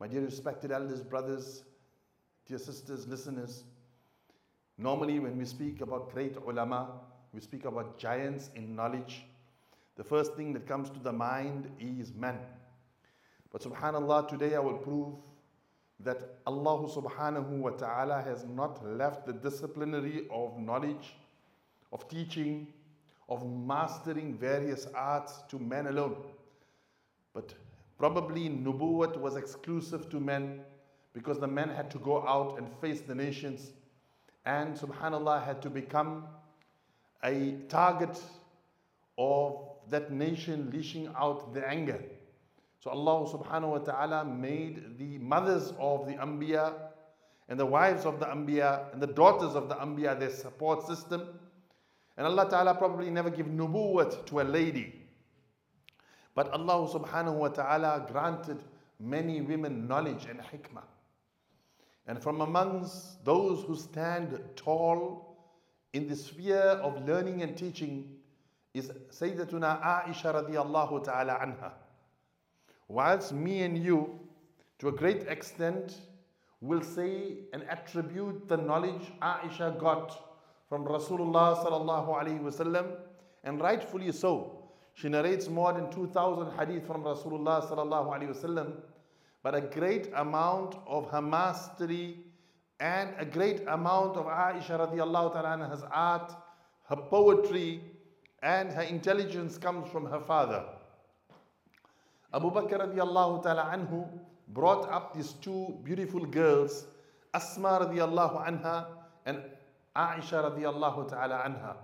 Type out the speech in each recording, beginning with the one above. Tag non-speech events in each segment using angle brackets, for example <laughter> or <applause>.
My dear respected elders, brothers, dear sisters, listeners, normally when we speak about great ulama, we speak about giants in knowledge, the first thing that comes to the mind is man. But subhanAllah, today I will prove that Allah subhanahu wa ta'ala has not left the disciplinary of knowledge, of teaching, of mastering various arts to men alone. But probably nubuwwat was exclusive to men because the men had to go out and face the nations and subhanallah had to become a target of that nation leashing out the anger. So Allah subhanahu wa ta'ala made the mothers of the Anbiya and the wives of the Anbiya and the daughters of the Anbiya their support system. And Allah ta'ala probably never give nubuwwat to a lady. But Allah subhanahu wa ta'ala granted many women knowledge and hikmah. And from amongst those who stand tall in the sphere of learning and teaching is Sayyidatuna Aisha radiallahu ta'ala anha. Whilst me and you, to a great extent, will say and attribute the knowledge Aisha got from Rasulullah sallallahu alaihi wasallam, and rightfully so. She narrates more than 2,000 hadith from Rasulullah sallallahu alaihi wasallam, but a great amount of her mastery and a great amount of Aisha radiallahu ta'ala anha's art, her poetry, and her intelligence comes from her father. Abu Bakr radiallahu ta'ala anhu brought up these two beautiful girls, Asma radiallahu anha and Aisha radiallahu ta'ala anha.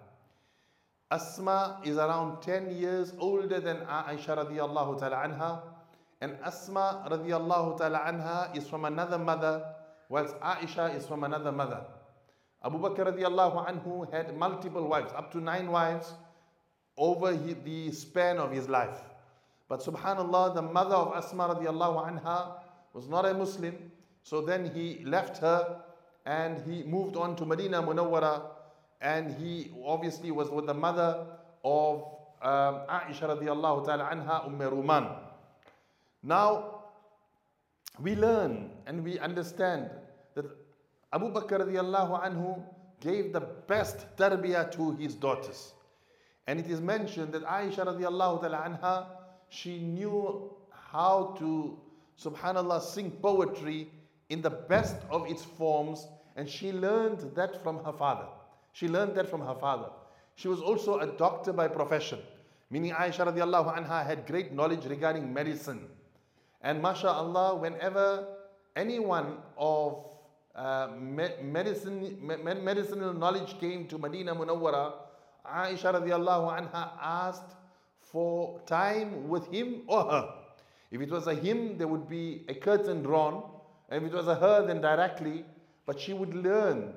Asma is around 10 years older than Aisha radiallahu ta'ala anha. And Asma radiallahu ta'ala anha is from another mother, whilst Aisha is from another mother. Abu Bakr radiallahu anhu had multiple wives, up to nine wives, over the span of his life. But subhanAllah, the mother of Asma radiallahu anha was not a Muslim. So then he left her and he moved on to Medina Munawwara and he obviously was with the mother of um, Aisha radiallahu ta'ala anha, Umm Ruman. Now, we learn and we understand that Abu Bakr radiallahu anhu gave the best tarbiyah to his daughters. And it is mentioned that Aisha radiallahu ta'ala anha, she knew how to, subhanAllah, sing poetry in the best of its forms, and she learned that from her father. She learned that from her father. She was also a doctor by profession, meaning Aisha radiallahu anha had great knowledge regarding medicine. And mashallah, whenever anyone of uh, medicine, medicinal knowledge came to Medina Munawwara, Aisha radiallahu anha asked for time with him or her. If it was a him, there would be a curtain drawn. And if it was a her, then directly. But she would learn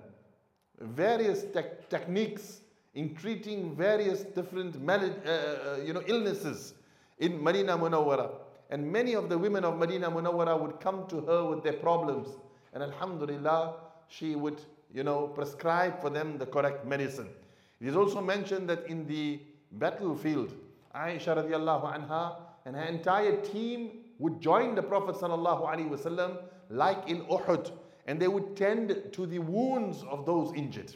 various te techniques in treating various different uh, uh, you know, illnesses in Medina Munawwara. And many of the women of Medina Munawwara would come to her with their problems. And Alhamdulillah, she would you know, prescribe for them the correct medicine. It is also mentioned that in the battlefield, Aisha radiallahu anha and her entire team would join the Prophet sallallahu alaihi wasallam like in Uhud and they would tend to the wounds of those injured.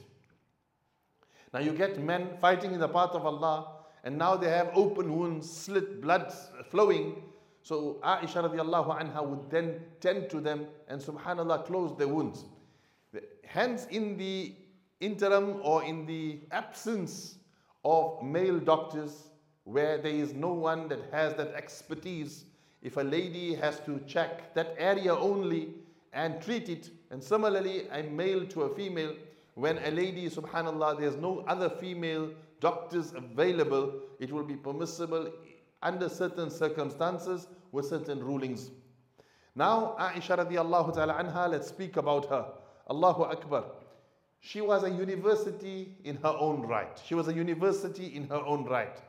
Now you get men fighting in the path of Allah and now they have open wounds, slit, blood flowing. So Aisha radiallahu anha would then tend to them and subhanAllah close their wounds. Hence in the interim or in the absence of male doctors where there is no one that has that expertise, if a lady has to check that area only and treat it, and similarly a male to a female, when a lady, subhanAllah, there's no other female doctors available, it will be permissible under certain circumstances with certain rulings. Now, Aisha radiallahu ta'ala anha, let's speak about her. Allahu Akbar. She was a university in her own right. She was a university in her own right.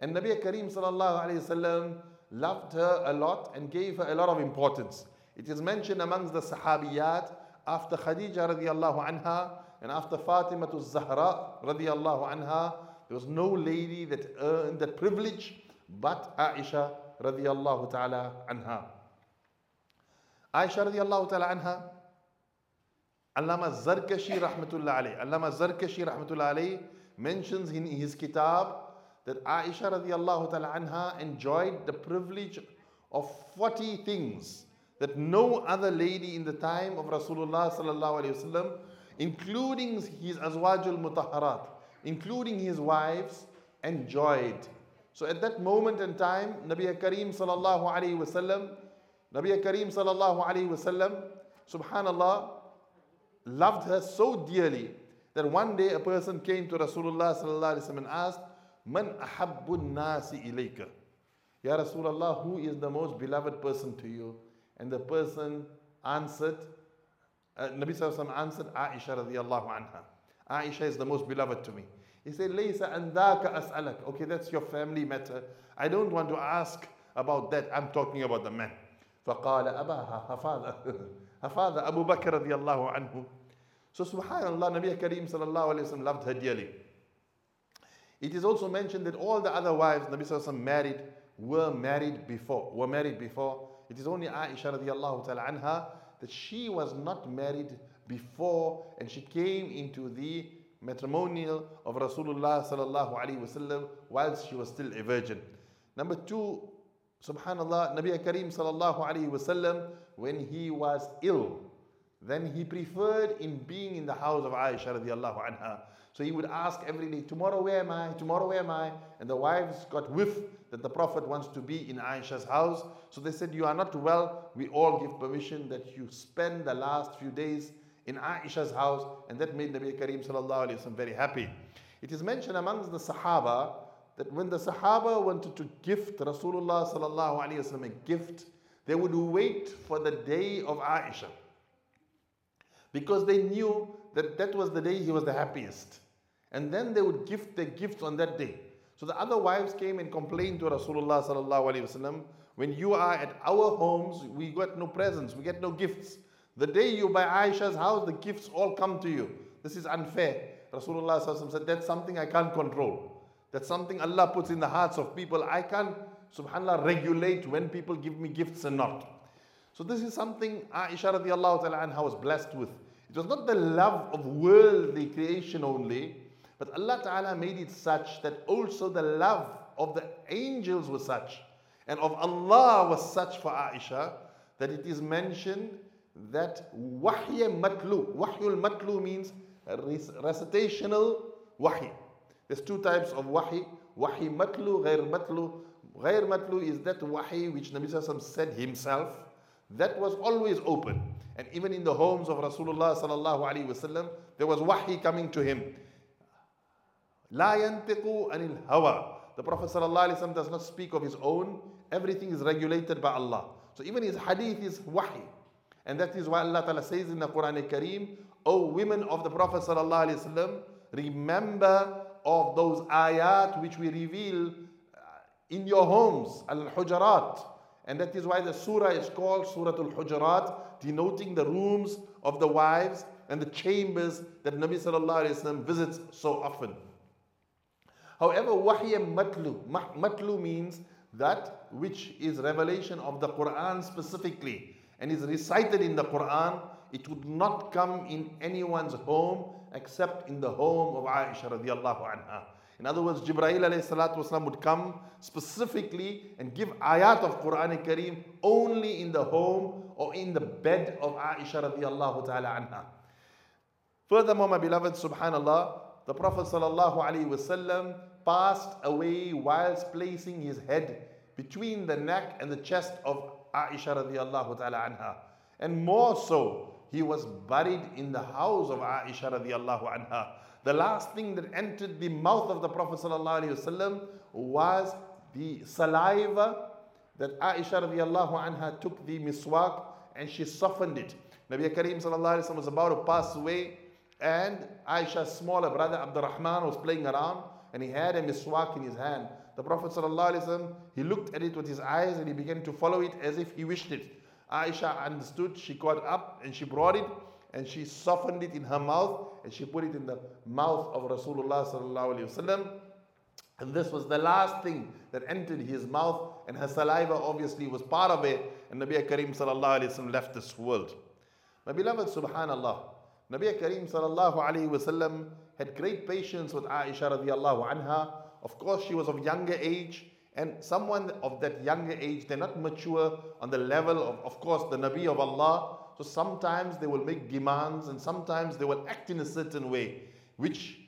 And Nabi Kareem sallallahu alayhi wasallam loved her a lot and gave her a lot of importance. It is mentioned amongst the Sahabiyat after Khadija radiallahu anha and after Fatima to Zahra radiallahu anha, there was no lady that earned that privilege but Aisha radiallahu ta'ala anha. Aisha radiallahu ta'ala anha, Allama Zarkashi rahmatullah alayhi, Allama Zarkashi rahmatullah alayhi mentions in his kitab that Aisha radiallahu ta'ala anha enjoyed the privilege of 40 things that no other lady in the time of Rasulullah sallallahu including his azwajul mutahharat, including his wives, enjoyed. So at that moment in time, Nabi Kareem sallallahu alayhi wasallam, Nabi Kareem sallallahu alayhi wasallam, subhanallah, loved her so dearly that one day a person came to Rasulullah sallallahu alayhi wasallam and asked, Man ahabbun nasi ilayka? Ya Rasulullah, who is the most beloved person to you? And the person answered, uh, Nabi Sallallahu answered, Aisha radiallahu anha. Aisha is the most beloved to me. He said, Laysa andaka as'alak. Okay, that's your family matter. I don't want to ask about that. I'm talking about the man. فقال أباها her father <laughs> her father Abu Bakr radiallahu anhu so subhanallah Nabi Kareem sallallahu alayhi wa loved her dearly it is also mentioned that all the other wives Nabi sallallahu married were married before were married before it is only Aisha radiallahu ta'ala anha that she was not married before and she came into the matrimonial of Rasulullah sallallahu alaihi wasallam whilst she was still a virgin. Number two, subhanallah, Nabi Kareem sallallahu alaihi wasallam when he was ill, then he preferred in being in the house of Aisha radiallahu anha so he would ask every day, Tomorrow where am I? Tomorrow where am I? And the wives got whiff that the Prophet wants to be in Aisha's house. So they said, You are not well. We all give permission that you spend the last few days in Aisha's house. And that made Nabi Kareem very happy. It is mentioned amongst the Sahaba that when the Sahaba wanted to gift Rasulullah a gift, they would wait for the day of Aisha because they knew that that was the day he was the happiest. And then they would gift their gifts on that day. So the other wives came and complained to Rasulullah sallallahu alaihi wasallam, when you are at our homes, we got no presents, we get no gifts. The day you buy Aisha's house, the gifts all come to you. This is unfair. Rasulullah said, that's something I can't control. That's something Allah puts in the hearts of people. I can't, subhanAllah, regulate when people give me gifts and not. So this is something Aisha radiallahu ta'ala anha was blessed with. It was not the love of worldly creation only, but Allah Ta'ala made it such that also the love of the angels was such and of Allah was such for Aisha that it is mentioned that wahy matlu. Wahyul matlu means recitational wahy. There's two types of wahy. Wahy matlu, ghair matlu. Ghair matlu is that wahy which Nabi Sallallahu said himself. That was always open. And even in the homes of Rasulullah sallallahu alaihi wasallam, there was wahy coming to him. La yantiqu anil hawa. The Prophet ﷺ does not speak of his own. Everything is regulated by Allah. So even his hadith is wahi. And that is why Allah Ta'ala says in the Quran al-Kareem, O women of the Prophet ﷺ, remember of those ayat which we reveal uh, in your homes, al-hujarat. And that is why the surah is called Surah al-Hujarat, denoting the rooms of the wives and the chambers that Nabi Sallallahu Alaihi Wasallam visits so often. However, wahy matlu. Matlu means that which is revelation of the Quran specifically and is recited in the Quran, it would not come in anyone's home except in the home of Aisha radiallahu anha. In other words, Jibreel would come specifically and give ayat of Quran Kareem only in the home or in the bed of Aisha radiallahu ta'ala anha. Furthermore, my beloved, subhanallah, the Prophet ﷺ passed away whilst placing his head between the neck and the chest of Aisha radiallahu ta'ala anha. And more so, he was buried in the house of Aisha radiallahu anha. The last thing that entered the mouth of the Prophet ﷺ was the saliva that Aisha radiallahu anha took the miswak and she softened it. Nabi sallallahu was about to pass away and Aisha's smaller brother Abdurrahman was playing around and he had a miswak in his hand. The Prophet ﷺ, he looked at it with his eyes and he began to follow it as if he wished it. Aisha understood, she caught up and she brought it and she softened it in her mouth and she put it in the mouth of Rasulullah. And this was the last thing that entered his mouth, and her saliva obviously was part of it. and Nabi Kareem sallallahu left this world. My beloved, subhanallah, Nabi Kareem sallallahu alayhi wasallam had great patience with Aisha radiallahu anha. Of course, she was of younger age, and someone of that younger age, they're not mature on the level of, of course, the Nabi of Allah. So sometimes they will make demands, and sometimes they will act in a certain way, which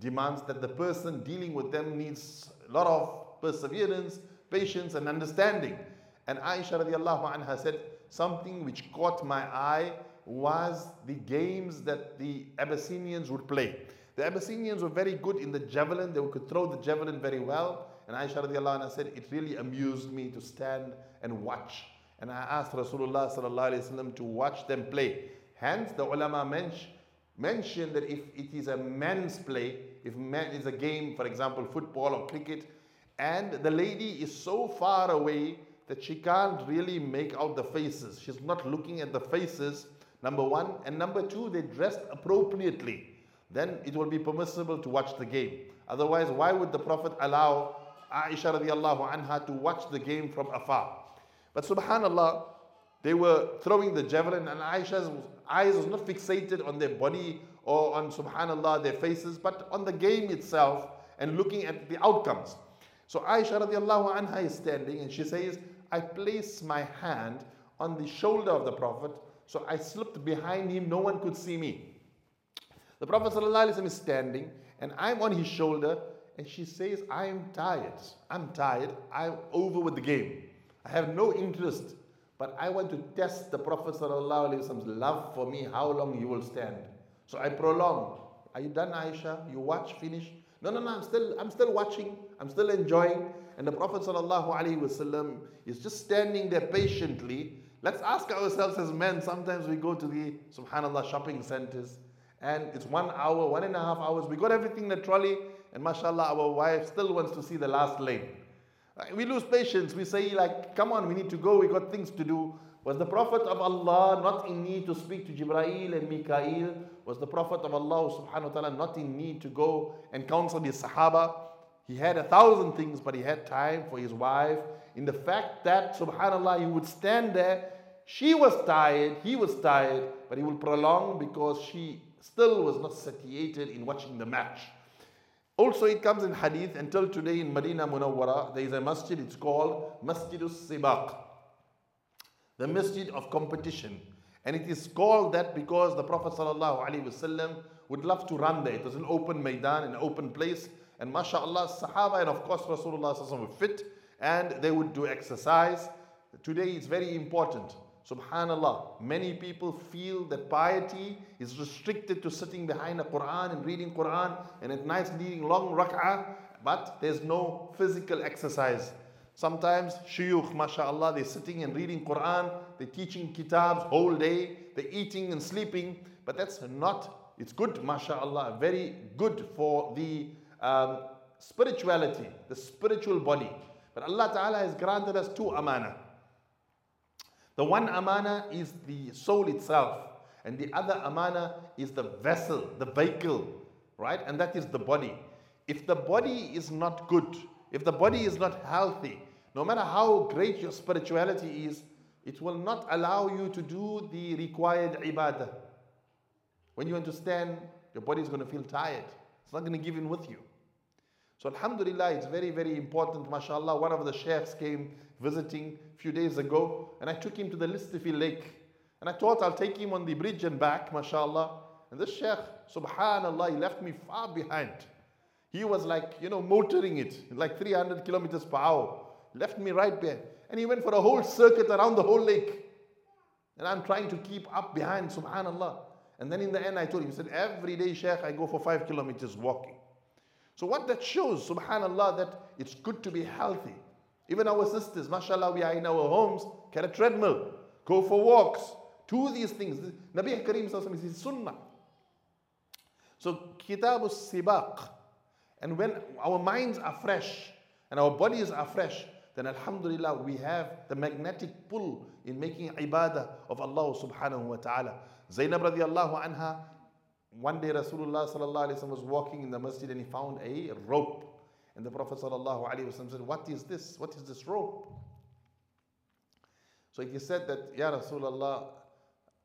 demands that the person dealing with them needs a lot of perseverance, patience, and understanding. And Aisha radiallahu anha said, something which caught my eye was the games that the Abyssinians would play. The Abyssinians were very good in the javelin, they could throw the javelin very well. And Aisha radiallahu anha said, it really amused me to stand and watch. And I asked Rasulullah sallallahu alayhi wasallam to watch them play. Hence, the ulama mention, mention that if it is a man's play, if man is a game, for example, football or cricket, and the lady is so far away that she can't really make out the faces. She's not looking at the faces, number one. And number two, they dressed appropriately. Then it will be permissible to watch the game. Otherwise, why would the Prophet allow Aisha radiallahu anha to watch the game from afar? But subhanAllah, they were throwing the javelin and Aisha's eyes was not fixated on their body or on subhanAllah, their faces, but on the game itself and looking at the outcomes. So Aisha radiallahu anha is standing and she says, I place my hand on the shoulder of the Prophet, so I slipped behind him, no one could see me. The Prophet ﷺ is standing and I'm on his shoulder, and she says, I'm tired. I'm tired. I'm over with the game. I have no interest, but I want to test the Prophet ﷺ's love for me, how long he will stand. So I prolong. Are you done, Aisha? You watch, finish? No, no, no, I'm still, I'm still watching. I'm still enjoying. And the Prophet ﷺ is just standing there patiently. Let's ask ourselves as men, sometimes we go to the, subhanAllah, shopping centers and it's one hour, one and a half hours. We got everything in the trolley and mashallah, our wife still wants to see the last lane. Uh, we lose patience. We say like, come on, we need to go. We got things to do. Was the Prophet of Allah not in need to speak to Jibreel and Mikael? Was the Prophet of Allah subhanahu wa ta'ala not in need to go and counsel his Sahaba? He had a thousand things, but he had time for his wife. In the fact that, subhanAllah, he would stand there. She was tired, he was tired, but he would prolong because she still was not satiated in watching the match. Also, it comes in hadith until today in Medina Munawwara, there is a masjid, it's called Masjidus Sibaq, the masjid of competition. And it is called that because the Prophet ﷺ would love to run there. It was an open maidan, an open place. And mashallah, Sahaba and of course Rasulullah sallallahu alaihi were fit and they would do exercise. Today it's very important. Subhanallah, many people feel that piety is restricted to sitting behind a Quran and reading Quran and at night leading long rak'ah, but there's no physical exercise. Sometimes shuyukh, mashallah, they're sitting and reading Quran, they're teaching kitabs whole day, they're eating and sleeping, but that's not, it's good, mashallah, very good for the um, spirituality, the spiritual body. But Allah Ta'ala has granted us two amana. The one amana is the soul itself, and the other amana is the vessel, the vehicle, right? And that is the body. If the body is not good, if the body is not healthy, no matter how great your spirituality is, it will not allow you to do the required ibadah. When you understand, your body is going to feel tired. It's not going to give in with you. So Alhamdulillah, it's very, very important. MashaAllah, one of the sheikhs came visiting a few days ago, and I took him to the Listifi Lake. And I thought I'll take him on the bridge and back, MashaAllah. And this sheikh, subhanAllah, he left me far behind. He was like, you know, motoring it, like 300 kilometers per hour. Left me right there. And he went for a whole circuit around the whole lake. And I'm trying to keep up behind, subhanAllah. And then in the end, I told him, he said, every day, Sheikh, I go for five kilometers walking. So what that shows, subhanAllah, that it's good to be healthy. Even our sisters, mashallah, we are in our homes, get a treadmill, go for walks, do these things. Nabi Kareem is sunnah. So kitabus sibaq. And when our minds are fresh and our bodies are fresh, then alhamdulillah we have the magnetic pull in making ibadah of Allah subhanahu wa ta'ala. Zainab radiallahu anha one day Rasulullah sallallahu was walking in the masjid and he found a rope. And the Prophet sallallahu said, What is this? What is this rope? So he said that, Ya Rasulullah,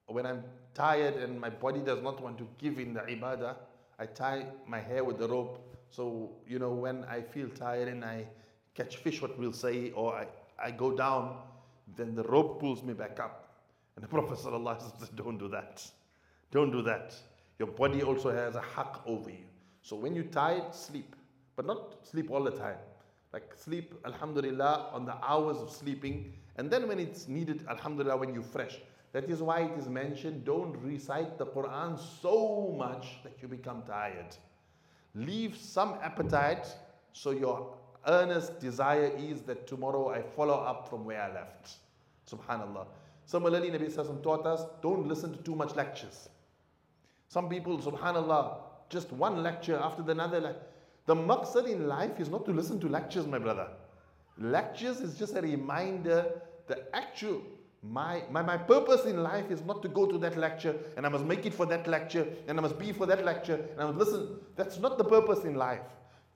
when I'm tired and my body does not want to give in the ibadah, I tie my hair with the rope. So, you know, when I feel tired and I catch fish, what we'll say, or I, I go down, then the rope pulls me back up. And the <laughs> Prophet said, don't do that. Don't do that. Your body also has a haq over you. So when you tired, sleep. But not sleep all the time. Like sleep, alhamdulillah, on the hours of sleeping. And then when it's needed, alhamdulillah, when you're fresh. That is why it is mentioned don't recite the Quran so much that you become tired. Leave some appetite so your earnest desire is that tomorrow I follow up from where I left. Subhanallah. Similarly, Nabi Sallallahu taught us don't listen to too much lectures. Some people, subhanallah, just one lecture after the another. The maqsad in life is not to listen to lectures, my brother. Lectures is just a reminder, the actual my, my, my purpose in life is not to go to that lecture and I must make it for that lecture and I must be for that lecture and I must listen. That's not the purpose in life.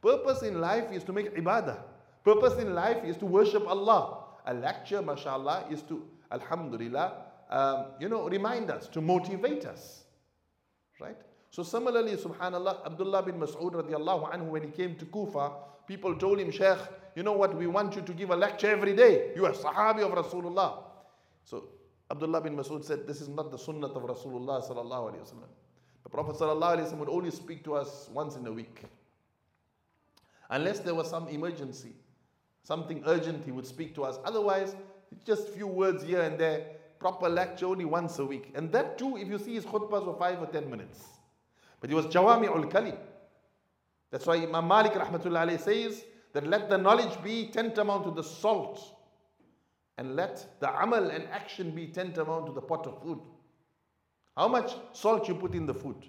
Purpose in life is to make ibadah. Purpose in life is to worship Allah. A lecture, mashallah, is to, alhamdulillah, um, you know, remind us, to motivate us. Right? So similarly, subhanallah, Abdullah bin Mas'ud radiallahu anhu, when he came to Kufa, people told him, Sheikh, you know what, we want you to give a lecture every day. You are Sahabi of Rasulullah. So Abdullah bin Mas'ud said, This is not the sunnah of Rasulullah sallallahu alayhi wasallam. The Prophet sallallahu alayhi wasallam would only speak to us once in a week. Unless there was some emergency, something urgent, he would speak to us. Otherwise, just few words here and there, proper lecture only once a week. And that too, if you see his khutbahs were five or ten minutes. But he was Jawami jawami'ul kalim. That's why Imam Malik rahmatullah says that let the knowledge be tantamount to the salt and let the amal and action be tantamount to the pot of food. How much salt you put in the food?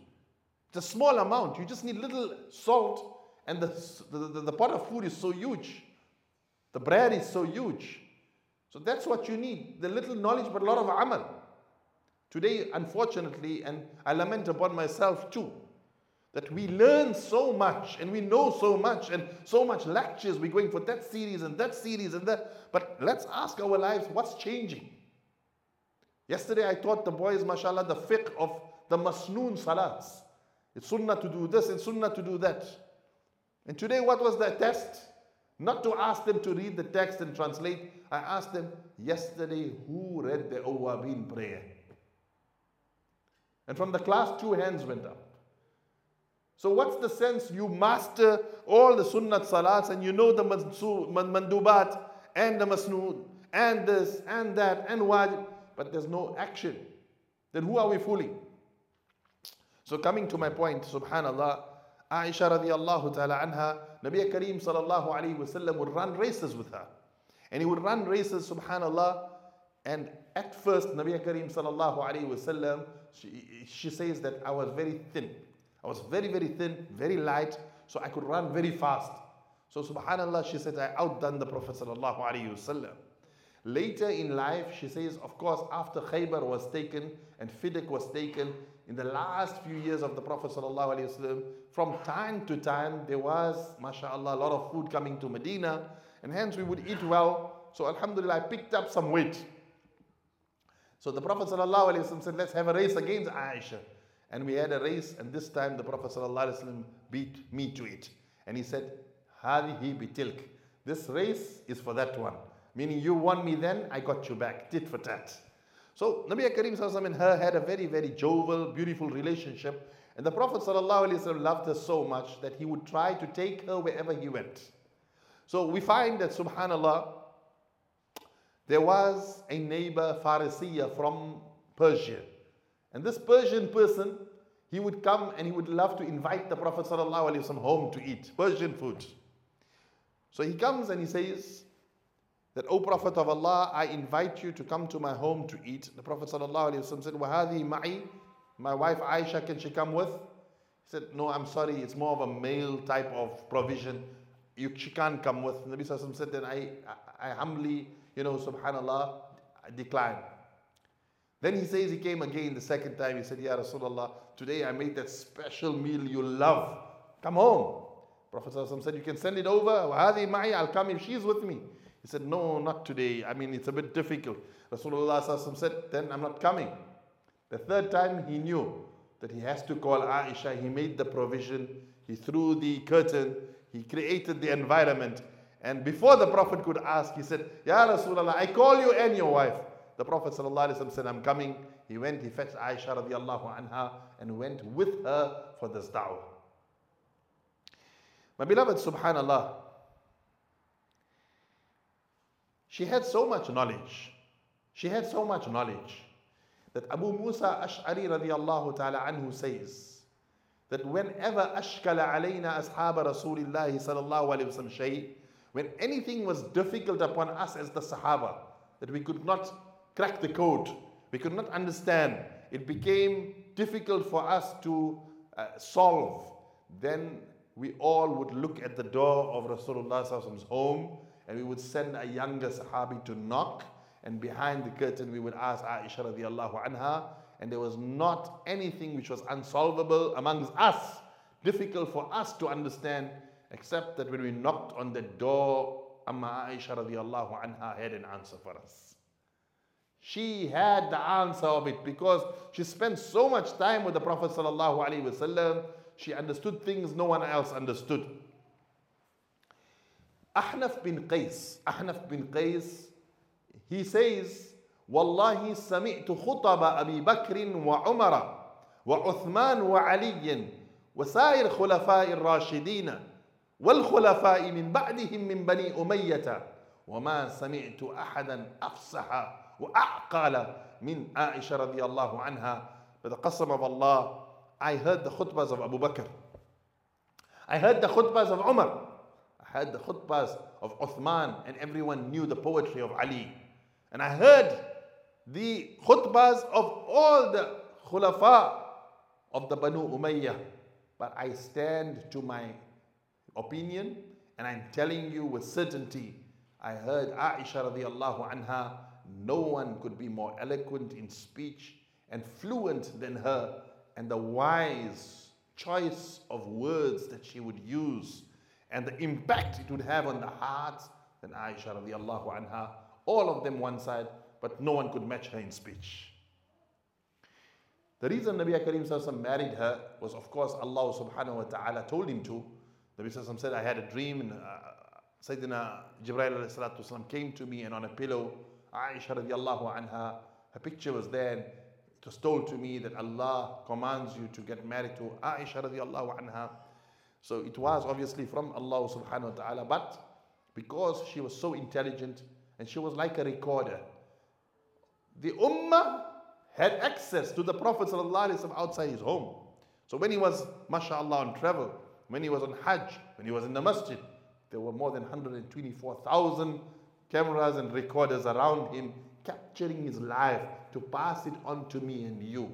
It's a small amount. You just need little salt, and the, the, the, the pot of food is so huge. The bread is so huge. So that's what you need the little knowledge, but a lot of amal. Today, unfortunately, and I lament upon myself too, that we learn so much and we know so much and so much lectures. We're going for that series and that series and that. But let's ask our lives what's changing. Yesterday I taught the boys, mashallah, the fiqh of the masnoon salats. It's sunnah to do this and sunnah to do that. And today, what was the test? Not to ask them to read the text and translate. I asked them yesterday who read the Awabin prayer. And from the class, two hands went up. So what's the sense? You master all the sunnat salats and you know the mandubat and the masnoon and this and that and wajib, but there's no action. Then who are we fooling? So coming to my point, subhanallah, Aisha radiallahu ta'ala anha, Nabi Kareem sallallahu alayhi wasallam would run races with her. And he would run races, subhanallah, and at first Nabi Kareem sallallahu alayhi wasallam, she, she says that I was very thin. I was very, very thin, very light, so I could run very fast. So subhanAllah, she said, I outdone the Prophet sallallahu alaihi wasallam. Later in life, she says, of course, after Khaybar was taken and Fidak was taken, in the last few years of the Prophet sallallahu alaihi wasallam, from time to time, there was, mashallah, a lot of food coming to Medina, and hence we would eat well. So alhamdulillah, I picked up some weight. So the Prophet sallallahu wasallam said, let's have a race against Aisha. And we had a race, and this time the Prophet ﷺ beat me to it. And he said, Hadihi bitilk. This race is for that one. Meaning you won me then, I got you back. Tit for tat. So Nabi Karim and her had a very, very jovial, beautiful relationship. And the Prophet ﷺ loved her so much that he would try to take her wherever he went. So we find that subhanAllah, there was a neighbor Farisiya from Persia. And this Persian person, he would come and he would love to invite the Prophet ﷺ home to eat Persian food. So he comes and he says that, O Prophet of Allah, I invite you to come to my home to eat. The Prophet ﷺ said, Wahadi ma'i, my wife Aisha, can she come with? He said, No, I'm sorry, it's more of a male type of provision. You, she can't come with. Nabi Sallallahu said, Then I, I, I humbly, you know, subhanAllah, I decline. Then he says he came again the second time. He said, Ya Rasulullah, today I made that special meal you love. Come home. Prophet said, You can send it over. I'll come if she's with me. He He said, No, not today. I mean, it's a bit difficult. Rasulullah said, Then I'm not coming. The third time he knew that he has to call Aisha. He made the provision. He threw the curtain. He created the environment. And before the Prophet could ask, he said, Ya Rasulullah, I call you and your wife. The Prophet said, I'm coming. He went, he fetched Aisha radiallahu anha and went with her for this da'wah. My beloved, subhanallah, she had so much knowledge. She had so much knowledge that Abu Musa Ash'ari radiallahu ta'ala anhu says that whenever ashkala alayna ashab Rasulullah sallallahu alayhi wa shay, when anything was difficult upon us as the Sahaba, that we could not crack the code, we could not understand, it became difficult for us to uh, solve, then we all would look at the door of Rasulullah's home and we would send a younger Sahabi to knock and behind the curtain we would ask Aisha radiallahu anha and there was not anything which was unsolvable amongst us, difficult for us to understand except that when we knocked on the door, Amma Aisha radiallahu anha had an answer for us. She had the answer of it because she spent so much time with the Prophet sallallahu alaihi wasallam. She understood things no one else understood. Ahnaf bin Qais, Ahnaf bin Qais, he says, والله سمعت خطب أبي بكر وعمر وعثمان وعلي وسائر خلفاء الراشدين والخلفاء من بعدهم من بني أمية وما سمعت أحدا أفصح وأعقل من عائشة رضي الله عنها But of Allah, I heard the khutbahs of Abu Bakr. I heard the khutbahs of Umar. I heard the khutbahs of Uthman and everyone knew the poetry of Ali. And I heard the khutbahs of all the khulafa of the Banu Umayyah. But I stand to my opinion and I'm telling you with certainty. I heard Aisha radiallahu anha, no one could be more eloquent in speech and fluent than her, and the wise choice of words that she would use and the impact it would have on the hearts than Aisha radiallahu anha. All of them one side, but no one could match her in speech. The reason Nabi Karim married her was, of course, Allah subhanahu wa ta'ala told him to. Nabi said, I had a dream, and uh, Sayyidina Jibreel came to me, and on a pillow, Aisha radiallahu anha, her picture was there, and it was told to me that Allah commands you to get married to Aisha radiallahu anha. So it was obviously from Allah subhanahu wa ta'ala, but because she was so intelligent and she was like a recorder, the Ummah had access to the Prophet outside his home. So when he was, mashallah, on travel, when he was on Hajj, when he was in the masjid, there were more than 124,000 cameras and recorders around him capturing his life to pass it on to me and you.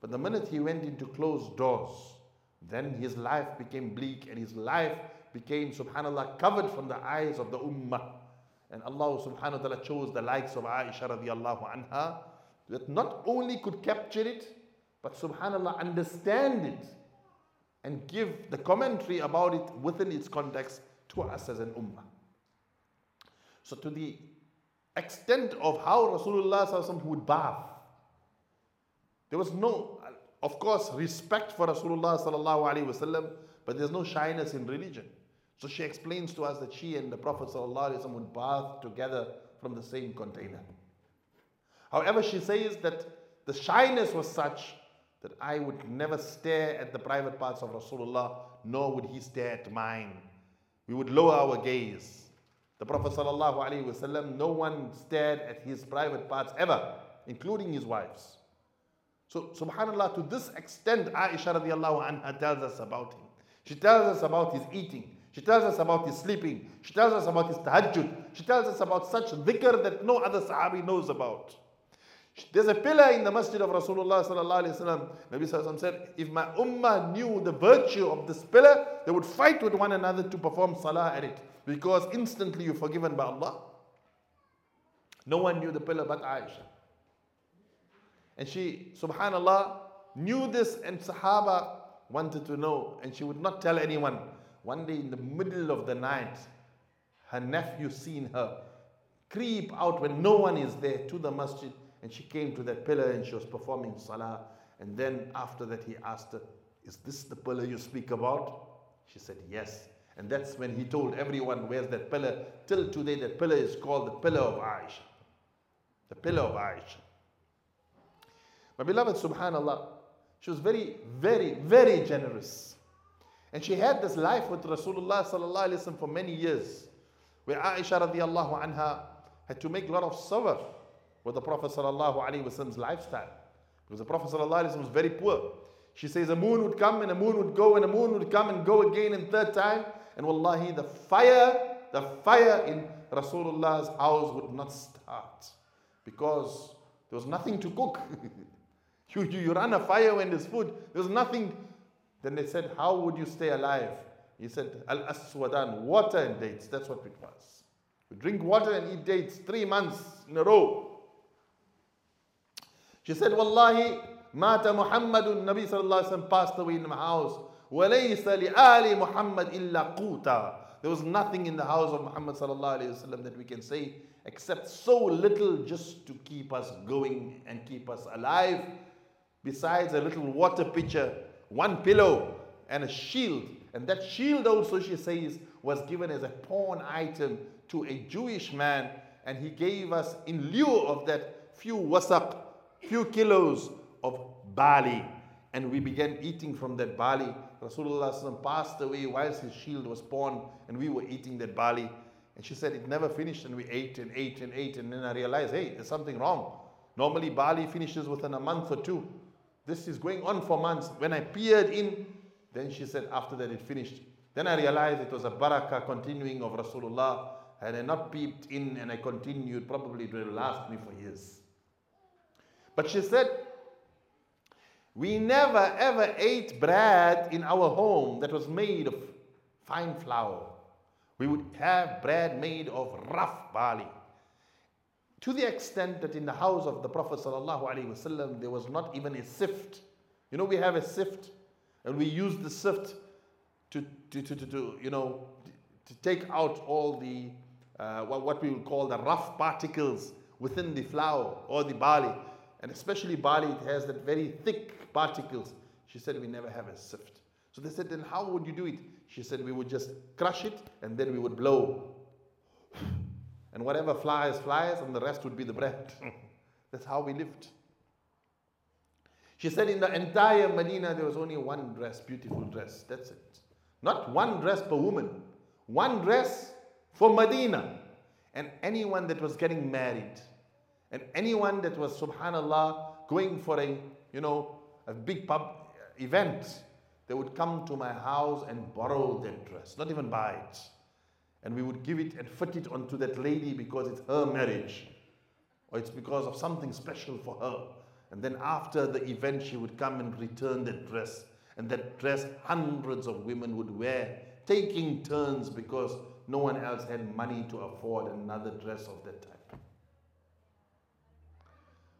But the minute he went into closed doors, then his life became bleak and his life became, subhanAllah, covered from the eyes of the ummah. And Allah subhanahu wa ta'ala chose the likes of Aisha radiallahu anha that not only could capture it, but subhanAllah, understand it and give the commentary about it within its context to us as an ummah. So, to the extent of how Rasulullah would bath, there was no, of course, respect for Rasulullah, sallallahu alaihi wasallam, but there's no shyness in religion. So she explains to us that she and the Prophet ﷺ would bath together from the same container. However, she says that the shyness was such that I would never stare at the private parts of Rasulullah, nor would he stare at mine. We would lower our gaze. The Prophet ﷺ, no one stared at his private parts ever, including his wives. So, subhanAllah, to this extent, Aisha anha tells us about him. She tells us about his eating. She tells us about his sleeping. She tells us about his tahajjud. She tells us about such dhikr that no other sahabi knows about. There's a pillar in the masjid of Rasulullah sallallahu alaihi wasallam. Nabi sallallahu said, if my ummah knew the virtue of this pillar, they would fight with one another to perform salah at it. Because instantly you're forgiven by Allah. No one knew the pillar but Aisha. And she, subhanallah, knew this and Sahaba wanted to know and she would not tell anyone. One day in the middle of the night, her nephew seen her creep out when no one is there to the masjid. And she came to that pillar and she was performing salah. And then after that, he asked her, Is this the pillar you speak about? She said, Yes. And that's when he told everyone, Where's that pillar? Till today, that pillar is called the pillar of Aisha. The pillar of Aisha. My beloved, subhanAllah, she was very, very, very generous. And she had this life with Rasulullah sallallahu for many years, where Aisha radiallahu anha had to make a lot of sabr with the Prophet sallallahu lifestyle. Because the Prophet sallallahu was very poor. She says a moon would come and a moon would go and a moon would come and go again and third time. And wallahi, the fire, the fire in Rasulullah's house would not start because there was nothing to cook. <laughs> you, you, you run a fire when there's food, there's nothing. Then they said, How would you stay alive? He said, Al Aswadan, water and dates. That's what it was. We drink water and eat dates three months in a row. She said, Wallahi, Mata Muhammadun, Nabi sallallahu alayhi wa passed away in my house. وَلَيْسَ لِآلِ مُحَمَّدْ إِلَّا قُوتًا There was nothing in the house of Muhammad sallallahu alayhi wasallam that we can say except so little just to keep us going and keep us alive. Besides a little water pitcher, one pillow, and a shield. And that shield also, she says, was given as a pawn item to a Jewish man. And he gave us, in lieu of that, few wasaq, few kilos of barley. And we began eating from that barley. Rasulullah passed away whilst his shield was pawned, and we were eating that barley. And she said it never finished, and we ate and ate and ate. And then I realized, hey, there's something wrong. Normally, barley finishes within a month or two. This is going on for months. When I peered in, then she said after that it finished. Then I realized it was a barakah continuing of Rasulullah. Had I not peeped in and I continued, probably it will last me for years. But she said, we never ever ate bread in our home that was made of fine flour. We would have bread made of rough barley. To the extent that in the house of the Prophet ﷺ, there was not even a sift. You know, we have a sift, and we use the sift to, to, to, to, to you know, to take out all the, uh, what, we would call the rough particles within the flour or the barley. And especially barley, it has that very thick particles. She said, we never have a sift. So they said, then how would you do it? She said, we would just crush it and then we would blow. And whatever flies, flies, and the rest would be the bread. <laughs> That's how we lived. She said, in the entire Medina, there was only one dress, beautiful dress. That's it. Not one dress per woman, one dress for Medina. And anyone that was getting married, and anyone that was, subhanAllah, going for a, you know, a big pub event, they would come to my house and borrow that dress, not even buy it. And we would give it and fit it onto that lady because it's her marriage, or it's because of something special for her. And then after the event, she would come and return that dress. And that dress, hundreds of women would wear, taking turns because no one else had money to afford another dress of that type.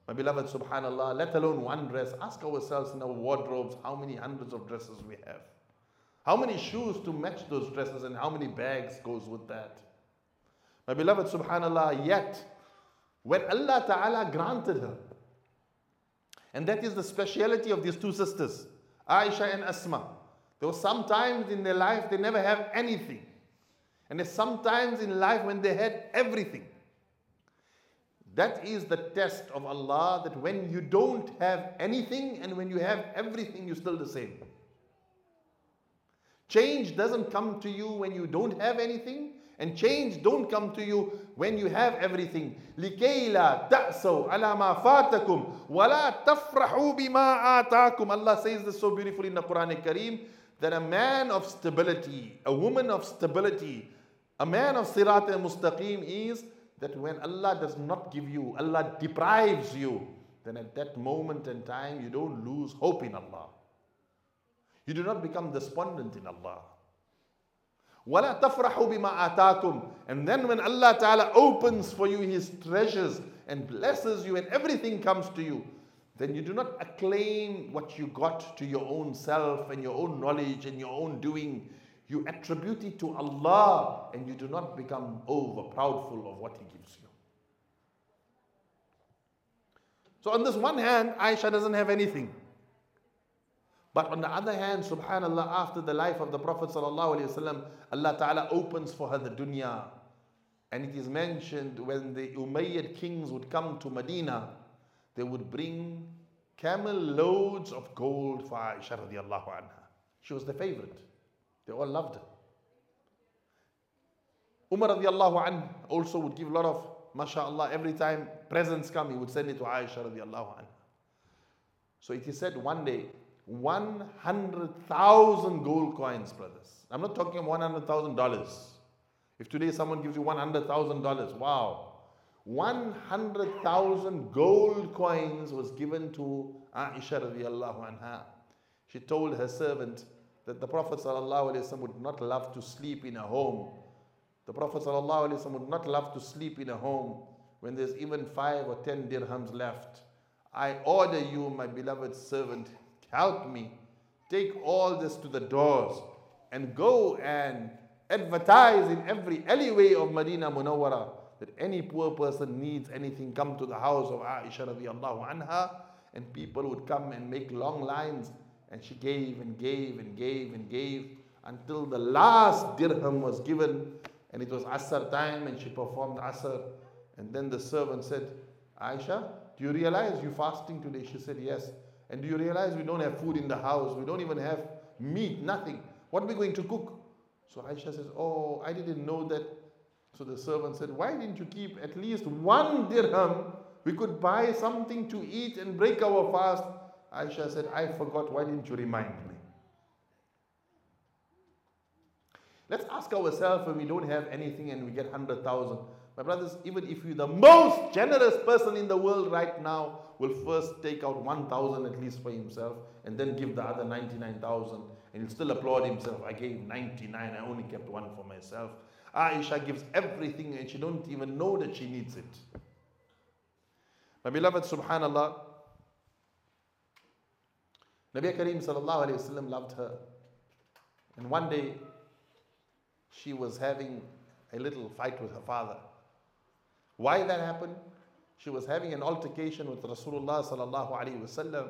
My beloved, subhanAllah, let alone one dress, ask ourselves in our wardrobes how many hundreds of dresses we have. How many shoes to match those dresses and how many bags goes with that? My beloved, subhanAllah, yet when Allah Ta'ala granted her, and that is the speciality of these two sisters, Aisha and Asma. There were some times in their life they never have anything. And there's sometimes in life when they had everything. That is the test of Allah that when you don't have anything and when you have everything, you're still the same. Change doesn't come to you when you don't have anything, and change don't come to you when you have everything. لِكَيْ لَا تَأْسَوْا عَلَى مَا فَاتَكُمْ وَلَا تَفْرَحُوا بِمَا آتَاكُمْ Allah says this so beautifully in the Quran Kareem that a man of stability, a woman of stability, a man of sirat al-mustaqim is that when Allah does not give you, Allah deprives you, then at that moment in time you don't lose hope in Allah. You do not become despondent in Allah. وَلَا تَفْرَحُوا بِمَا آتَاكُمْ And then when Allah Ta'ala opens for you His treasures and blesses you and everything comes to you, then you do not acclaim what you got to your own self and your own knowledge and your own doing. You attribute it to Allah and you do not become over proudful of what He gives you. So, on this one hand, Aisha doesn't have anything. But on the other hand, subhanAllah, after the life of the Prophet ﷺ, Allah Ta'ala opens for her the dunya. And it is mentioned when the Umayyad kings would come to Medina, they would bring camel loads of gold for Aisha radiallahu anha. She was the favorite. They all loved her. Umar radiallahu anha also would give a lot of, mashallah, every time presents come, he would send it to Aisha radiallahu anha. So it is said one day, 100,000 gold coins, brothers. I'm not talking $100,000. If today someone gives you $100,000, wow. 100,000 gold coins was given to Aisha radiallahu anha. She told her servant that the Prophet ﷺ would not love to sleep in a home. The Prophet ﷺ would not love to sleep in a home when there's even five or ten dirhams left. I order you, my beloved servant, help me. Take all this to the doors and go and advertise in every alleyway of Medina Munawwara that any poor person needs anything, come to the house of Aisha radiallahu anha, and people would come and make long lines. And she gave and gave and gave and gave until the last dirham was given, and it was Asr time, and she performed Asr. And then the servant said, Aisha, do you realize you're fasting today? She said, Yes. And do you realize we don't have food in the house? We don't even have meat, nothing. What are we going to cook? So Aisha says, Oh, I didn't know that. So the servant said, Why didn't you keep at least one dirham? We could buy something to eat and break our fast. Aisha said, I forgot. Why didn't you remind me? Let's ask ourselves when we don't have anything and we get 100,000. My brothers, even if you're the most generous person in the world right now, will first take out 1,000 at least for himself and then give the other 99,000 and he'll still applaud himself. I gave 99, I only kept one for myself. Aisha gives everything and she don't even know that she needs it. My beloved, subhanallah, Nabi Kareem sallallahu alayhi wasallam loved her. And one day, she was having a little fight with her father. Why that happened? She was having an altercation with Rasulullah sallallahu alaihi wasallam.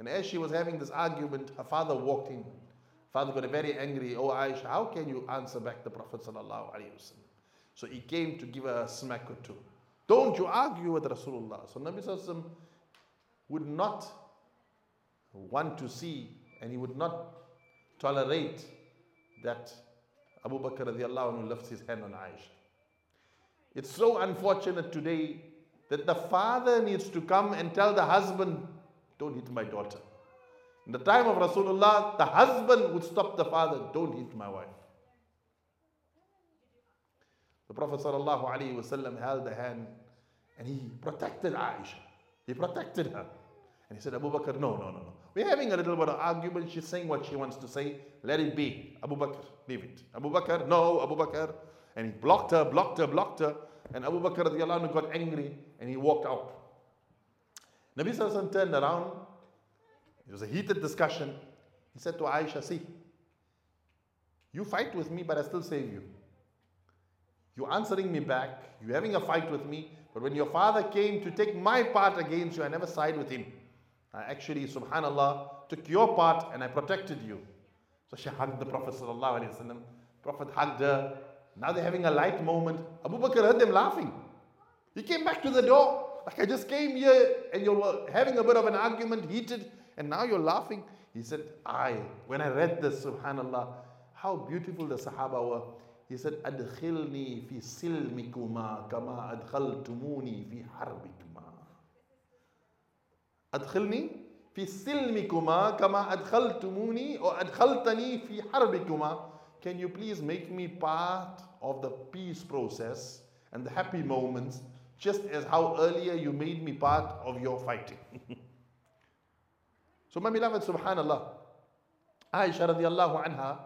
And as she was having this argument, her father walked in. Father got very angry. Oh Aisha, how can you answer back the Prophet sallallahu alaihi wasallam? So he came to give her a smack or two. Don't you argue with Rasulullah. So Nabi sallallahu would not want to see and he would not tolerate that Abu Bakr radiallahu anhu lifts his hand on Aisha. It's so unfortunate today that the father needs to come and tell the husband, don't hit my daughter. In the time of Rasulullah, the husband would stop the father, don't hit my wife. The Prophet held the hand and he protected Aisha. He protected her. And he said, Abu Bakr, no, no, no, no. We're having a little bit of argument. She's saying what she wants to say. Let it be. Abu Bakr, leave it. Abu Bakr, no, Abu Bakr. And he blocked her, blocked her, blocked her. And Abu Bakr radiallahu got angry and he walked out. Nabi Sallallahu turned around. It was a heated discussion. He said to Aisha, See, you fight with me, but I still save you. You're answering me back. You're having a fight with me. But when your father came to take my part against you, I never side with him. I actually, subhanAllah, took your part and I protected you. So she hugged the Prophet. Prophet hugged her. Now they're having a light moment. Abu Bakr heard them laughing. He came back to the door. Like, I just came here and you're having a bit of an argument, heated, and now you're laughing. He said, I, when I read this, subhanAllah, how beautiful the Sahaba were. He said, Adkhilni fi silmikuma kama adkhaltumuni fi harbikuma. Adkhilni fi silmikuma kama adkhaltumuni or adkhaltani fi harbikuma. Can you please make me part of the peace process and the happy moments, just as how earlier you made me part of your fighting. <laughs> so, my beloved, subhanallah, Aisha radiallahu anha,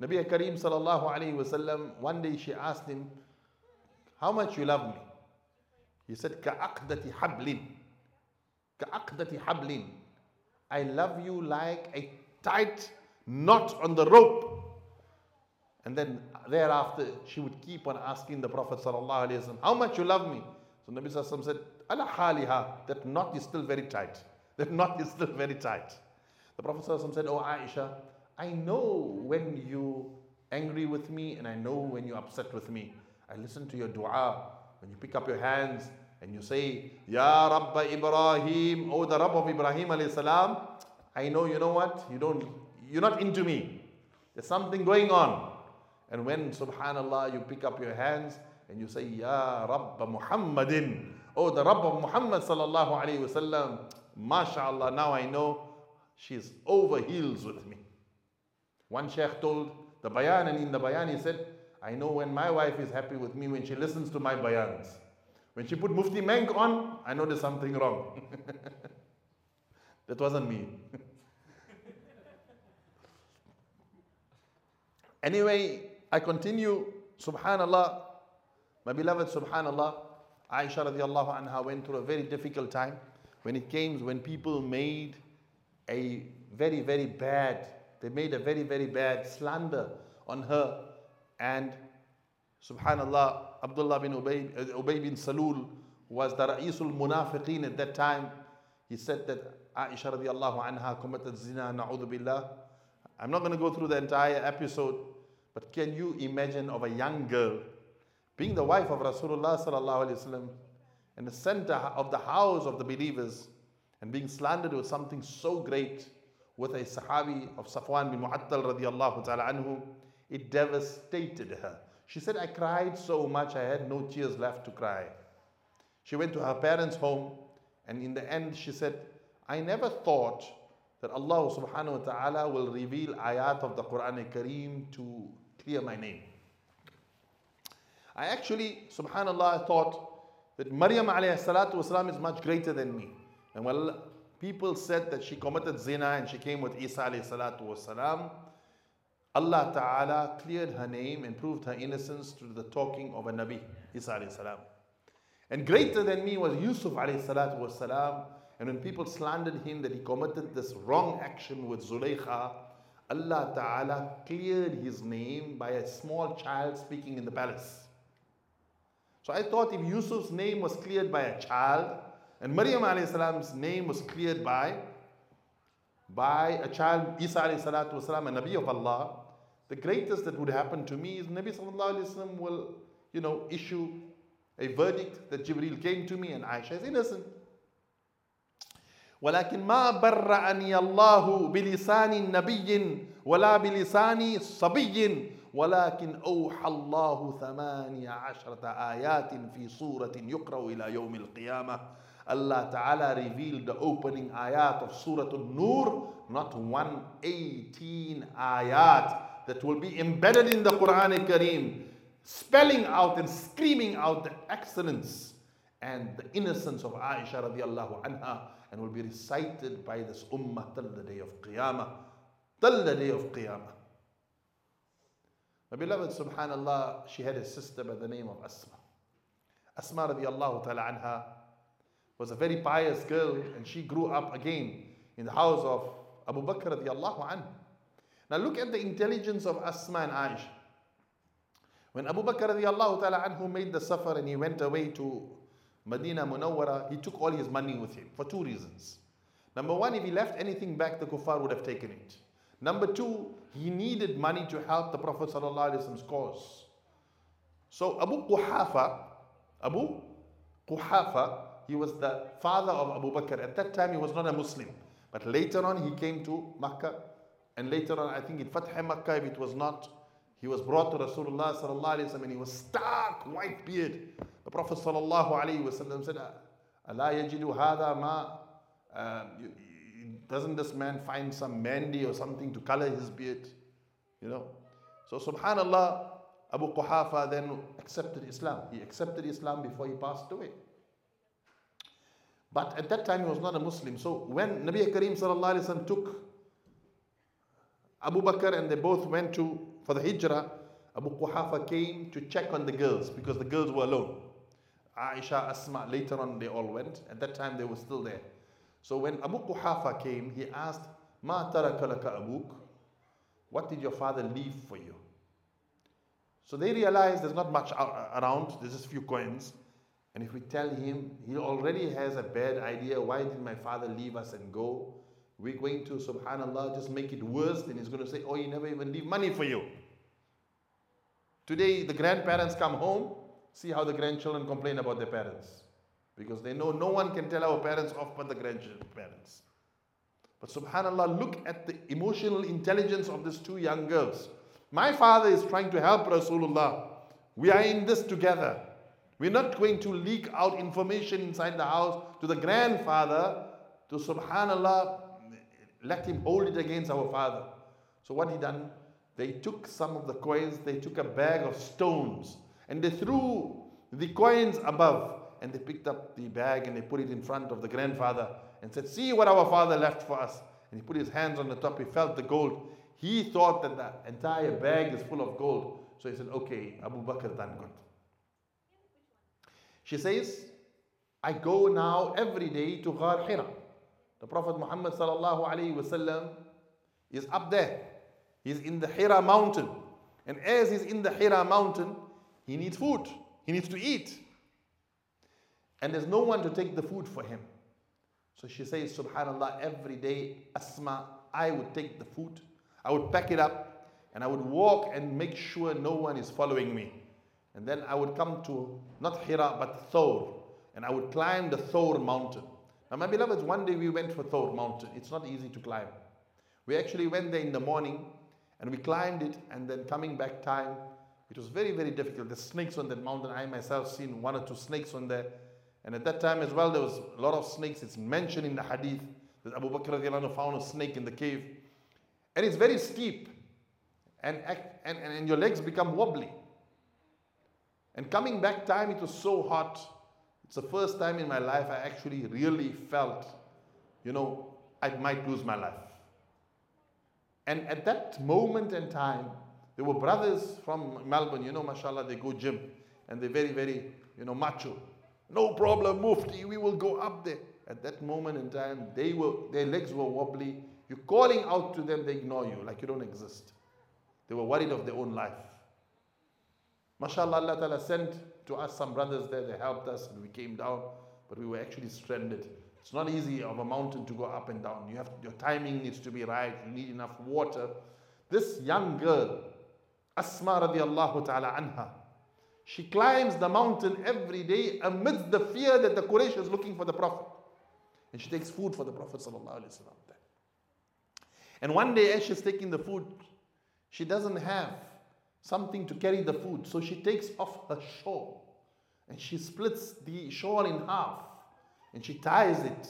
Nabi Kareem sallallahu alayhi wasallam, one day she asked him, How much you love me? He said, Ka'aqdati hablin. Ka'aqdati hablin. I love you like a tight knot on the rope. And then thereafter, she would keep on asking the Prophet How much you love me? So Nabi said, ala haliha, that knot is still very tight. <laughs> That knot is still very tight. The Prophet said, Oh Aisha, I know when you're angry with me and I know when you're upset with me. I listen to your dua. When you pick up your hands and you say, Ya Rabba Ibrahim, oh the Rabb of Ibrahim alayhi salam, I know you know what? You don't you're not into me. There's something going on. And when subhanallah you pick up your hands and you say, Ya Rabba Muhammadin, oh the Rabb of Muhammad sallallahu alayhi wasallam, mashallah, now I know she's over heels with me. One sheikh told the bayan, and in the bayan he said, I know when my wife is happy with me when she listens to my bayans. When she put Mufti Menk on, I know there's something wrong. <laughs> that wasn't me. <laughs> anyway, I continue. Subhanallah, my beloved Subhanallah, Aisha radiallahu anha went through a very difficult time when it came, when people made a very, very bad, they made a very, very bad slander on her. And subhanallah, Abdullah bin Ubay, uh, Ubay bin Salul was the Ra'isul Munafiqeen at that time. He said that Aisha radiallahu anha committed zina, na'udhu billah. I'm not going to go through the entire episode, but can you imagine of a young girl being the wife of Rasulullah sallallahu alaihi wasallam in the center of the house of the believers and being slandered with something so great with a Sahabi of Safwan bin Mu'attal radiallahu ta'ala anhu, it devastated her. She said, I cried so much I had no tears left to cry. She went to her parents' home and in the end she said, I never thought that Allah subhanahu wa ta'ala will reveal ayat of the Quran Kareem to clear my name. I actually, subhanallah, thought that Maryam alayhi salatu is much greater than me. And well, people said that she committed zina and she came with Isa alayhi salatu wasalam, Allah Ta'ala cleared her name and proved her innocence through the talking of a Nabi, Isa alayhi salam. And greater than me was Yusuf alayhi salatu wasalam. And when people slandered him that he committed this wrong action with Zulaykha, Allah Ta'ala cleared his name by a small child speaking in the palace. So I thought if Yusuf's name was cleared by a child, and Maryam salam's name was cleared by, by a child, Isa wasalam, a Nabi of Allah. The greatest that would happen to me is Nabi will, you know, issue a verdict that Jibril came to me and Aisha is innocent. ولكن ما برأني الله بلسان نبي ولا بلسان صبي ولكن أوحى الله ثمانية عشرة آيات في سورة يقرأ إلى يوم القيامة Allah Ta'ala revealed the opening ayat of Surah An-Nur, not 118 ayat that will be embedded in the Quran Kareem, spelling out and screaming out the excellence and the innocence of Aisha radiallahu anha and will be recited by this ummah till the day of Qiyamah. Till the day of Qiyamah. My beloved, subhanallah, she had a sister by the name of Asma. Asma radiallahu ta'ala anha was a very pious girl and she grew up again in the house of Abu Bakr radiallahu anhu. Now look at the intelligence of Asma and Aisha. When Abu Bakr radiallahu ta'ala anhu made the safar and he went away to Medina Munawwara, he took all his money with him for two reasons. Number one, if he left anything back, the kuffar would have taken it. Number two, he needed money to help the Prophet Prophet's cause. So Abu Quhafa, Abu Quhafa, he was the father of Abu Bakr. At that time, he was not a Muslim. But later on, he came to Makkah. And later on, I think in Fath Makkah, if it was not, he was brought to Rasulullah sallallahu alayhi wa and he was stark white beard. The Prophet sallallahu alayhi wa said, Allah yajidu hada ma, uh, doesn't this man find some mandi or something to color his beard? You know. So subhanallah, Abu Quhafa then accepted Islam. He accepted Islam before he passed away. But at that time he was not a Muslim. So when Nabi Kareem sallallahu took Abu Bakr and they both went to for the hijrah, Abu Quhafa came to check on the girls because the girls were alone. Aisha, Asma, later on they all went. At that time they were still there. So when Abu Quhafa came, he asked, Ma taraka laka abuk? What did your father leave for you? So they realized there's not much uh, around, there's just a few coins. And if we tell him, he already has a bad idea. Why did my father leave us and go? We're going to, subhanAllah, just make it worse. Then he's going to say, Oh, he never even leave money for you. Today, the grandparents come home. See how the grandchildren complain about their parents. Because they know no one can tell our parents off but the grandparents. But subhanAllah, look at the emotional intelligence of these two young girls. My father is trying to help Rasulullah. We are in this together. We're not going to leak out information inside the house to the grandfather to subhanallah let him hold it against our father. So what he done? They took some of the coins, they took a bag of stones, and they threw the coins above, and they picked up the bag and they put it in front of the grandfather and said, See what our father left for us. And he put his hands on the top, he felt the gold. He thought that the entire bag is full of gold. So he said, Okay, Abu Bakr done good. She says, I go now every day to Ghar Hira. The Prophet Muhammad sallallahu alaihi wasallam is up there. He's in the Hira mountain. And as he's in the Hira mountain, he needs food. He needs to eat. And there's no one to take the food for him. So she says, Subhanallah, every day, Asma, I would take the food, I would pack it up, and I would walk and make sure no one is following me. And then I would come to not Hira but Thawr, and I would climb the Thawr mountain. Now, my beloveds, one day we went for Thawr mountain. It's not easy to climb. We actually went there in the morning and we climbed it, and then coming back time, it was very, very difficult. The snakes on that mountain, I myself seen one or two snakes on there. And at that time as well, there was a lot of snakes. It's mentioned in the hadith that Abu Bakr found a snake in the cave. And it's very steep. And, and, and your legs become wobbly. And coming back time, it was so hot. It's the first time in my life I actually really felt, you know, I might lose my life. And at that moment in time, there were brothers from Melbourne, you know, mashallah, they go gym and they're very, very, you know, macho. No problem, Mufti, we will go up there. At that moment in time, they were, their legs were wobbly. You're calling out to them, they ignore you like you don't exist. They were worried of their own life. MashaAllah, Allah Ta'ala sent to us some brothers there, they helped us and we came down, but we were actually stranded. It's not easy of a mountain to go up and down. You have your timing needs to be right, you need enough water. This young girl, Asma radiallahu ta'ala anha, she climbs the mountain every day amidst the fear that the Quraysh is looking for the Prophet. And she takes food for the Prophet. And one day, as she's taking the food, she doesn't have something to carry the food. So she takes off her shawl and she splits the shawl in half and she ties it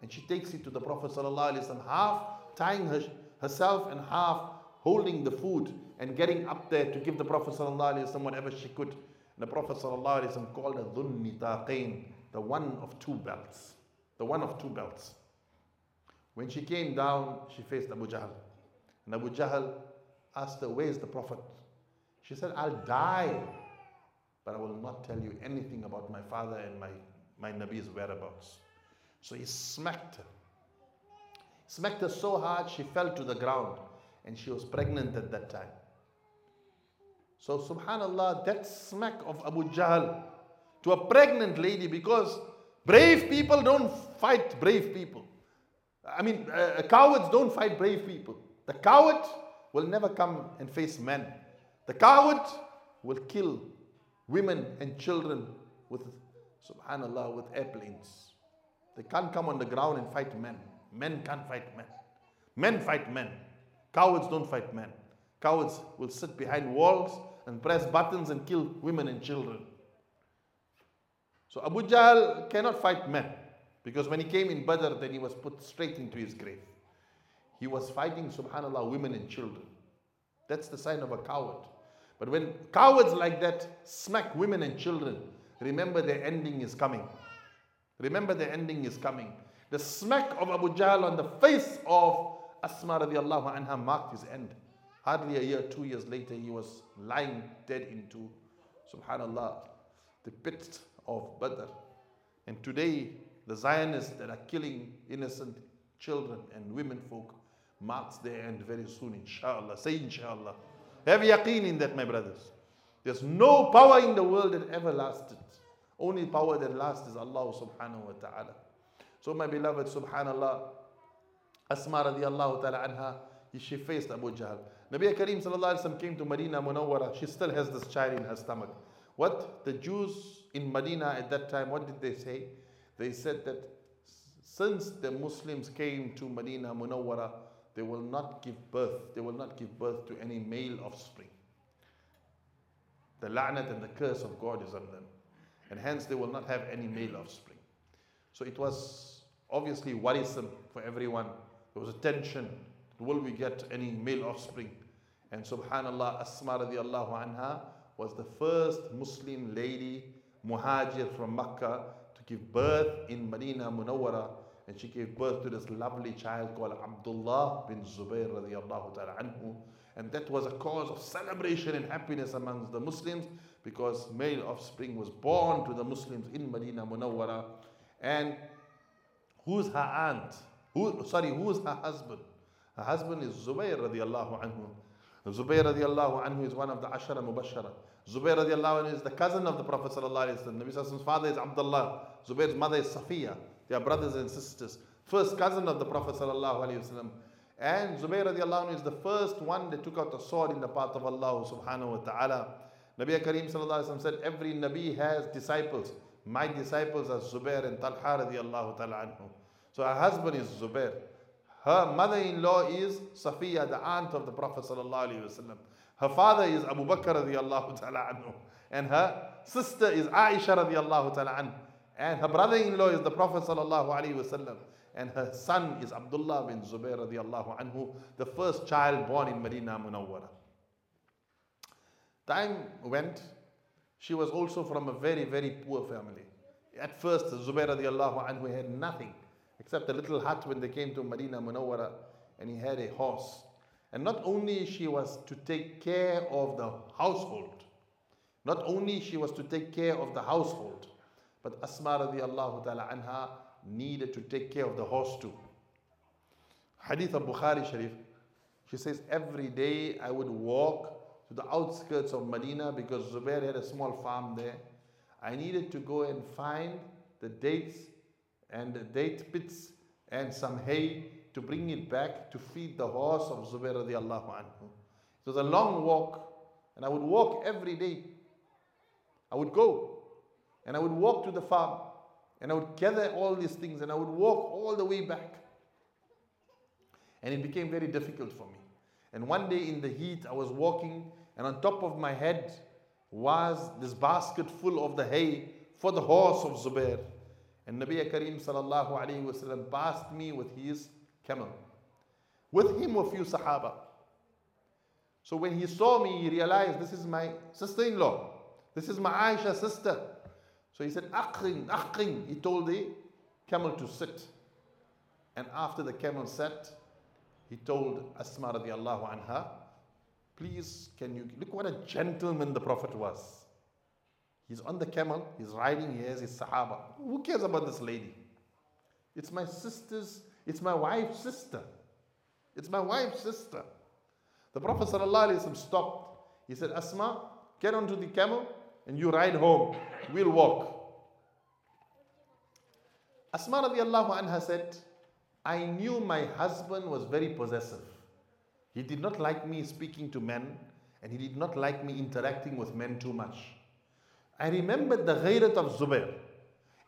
and she takes it to the Prophet ﷺ, half tying her, herself and half holding the food and getting up there to give the Prophet ﷺ whatever she could. And the Prophet ﷺ called her Dhun the one of two belts. The one of two belts. When she came down, she faced Abu Jahl. And Abu Jahl asked her, Where's the Prophet? She said, I'll die, but I will not tell you anything about my father and my, my Nabi's whereabouts. So he smacked her. Smacked her so hard she fell to the ground and she was pregnant at that time. So, subhanAllah, that smack of Abu Jahl to a pregnant lady because brave people don't fight brave people. I mean, uh, cowards don't fight brave people. The coward will never come and face men. The coward will kill women and children with, subhanAllah, with airplanes. They can't come on the ground and fight men. Men can't fight men. Men fight men. Cowards don't fight men. Cowards will sit behind walls and press buttons and kill women and children. So Abu Jahl cannot fight men because when he came in Badr, then he was put straight into his grave. He was fighting, subhanAllah, women and children. That's the sign of a coward. But when cowards like that smack women and children, remember their ending is coming. Remember the ending is coming. The smack of Abu Jahl on the face of Asma radiallahu anha marked his end. Hardly a year, two years later, he was lying dead into, subhanallah, the pit of Badr. And today, the Zionists that are killing innocent children and women folk marks their end very soon, inshallah. Say inshallah. Have yaqeen in that, my brothers. There's no power in the world that ever lasted. Only power that lasts is Allah subhanahu wa ta'ala. So my beloved, subhanallah, Asma radiallahu ta'ala anha, she faced Abu Jahl. Nabi Kareem sallallahu alayhi wa came to Medina Munawwara. She still has this child in her stomach. What the Jews in Medina at that time, what did they say? They said that since the Muslims came to Medina Munawwara, they will not give birth. They will not give birth to any male offspring. The la'nat and the curse of God is on them. And hence they will not have any male offspring. So it was obviously worrisome for everyone. There was a tension. Will we get any male offspring? And subhanallah, Asma radiallahu anha was the first Muslim lady, muhajir from Makkah, to give birth in Medina Munawwara. And she gave birth to this lovely child called Abdullah bin Zubayr anhu. And that was a cause of celebration and happiness amongst the Muslims because male offspring was born to the Muslims in Medina Munawwara. And who's her aunt? Who, sorry, who's her husband? Her husband is Zubayr radiallahu anhu. Zubayr radiallahu anhu is one of the Ashara Mubashara. Zubayr radiallahu anhu is the cousin of the Prophet sallallahu alaihi wasallam. Nabi Sallallahu father is Abdullah. Zubayr's mother is Safiya. They are brothers and sisters. First cousin of the Prophet sallallahu. And Zubayr radiallahu anhu is the first one that took out the sword in the path of Allah subhanahu wa ta'ala. Nabi Kareem sallallahu said, every Nabi has disciples. My disciples are Zubair and Talha radiallahu ta'ala anhu. So her husband is Zubair. Her mother-in-law is Safiya, the aunt of the Prophet sallallahu. Her father is Abu Bakr radiallahu ta'ala anhu. And her sister is Aisha radiallahu ta'ala anhu. And her brother-in-law is the Prophet sallallahu and her son is Abdullah bin Zubair radiallahu anhu, the first child born in Medina Munawwara. Time went, she was also from a very, very poor family. At first, Zubair radiallahu anhu had nothing except a little hut when they came to Medina Munawwara and he had a horse. And not only she was to take care of the household, not only she was to take care of the household, but Asma radiallahu ta'ala anha needed to take care of the horse too. Hadith of Bukhari Sharif, she says, every day I would walk to the outskirts of Medina because Zubair had a small farm there. I needed to go and find the dates and the date pits and some hay to bring it back to feed the horse of Zubair radiallahu anhu. It was a long walk and I would walk every day. I would go and I would walk to the farm and I would gather all these things and I would walk all the way back. And it became very difficult for me. And one day in the heat, I was walking, and on top of my head was this basket full of the hay for the horse of Zubair. And Nabi Kareem sallallahu alayhi wasallam passed me with his camel. With him were few Sahaba. So when he saw me, he realized this is my sister-in-law. This is my Aisha sister. So he said, Aqrin, Aqrin. He told the camel to sit. And after the camel sat, he told Asma radiallahu anha, please can you, look what a gentleman the Prophet was. He's on the camel, he's riding, he has his sahaba. Who cares about this lady? It's my sister's, it's my wife's sister. It's my wife's sister. The Prophet ﷺ stopped. He said, Asma, get onto the camel and you ride home. We'll walk. Asma radiallahu anha said, I knew my husband was very possessive. He did not like me speaking to men and he did not like me interacting with men too much. I remembered the ghairat of Zubair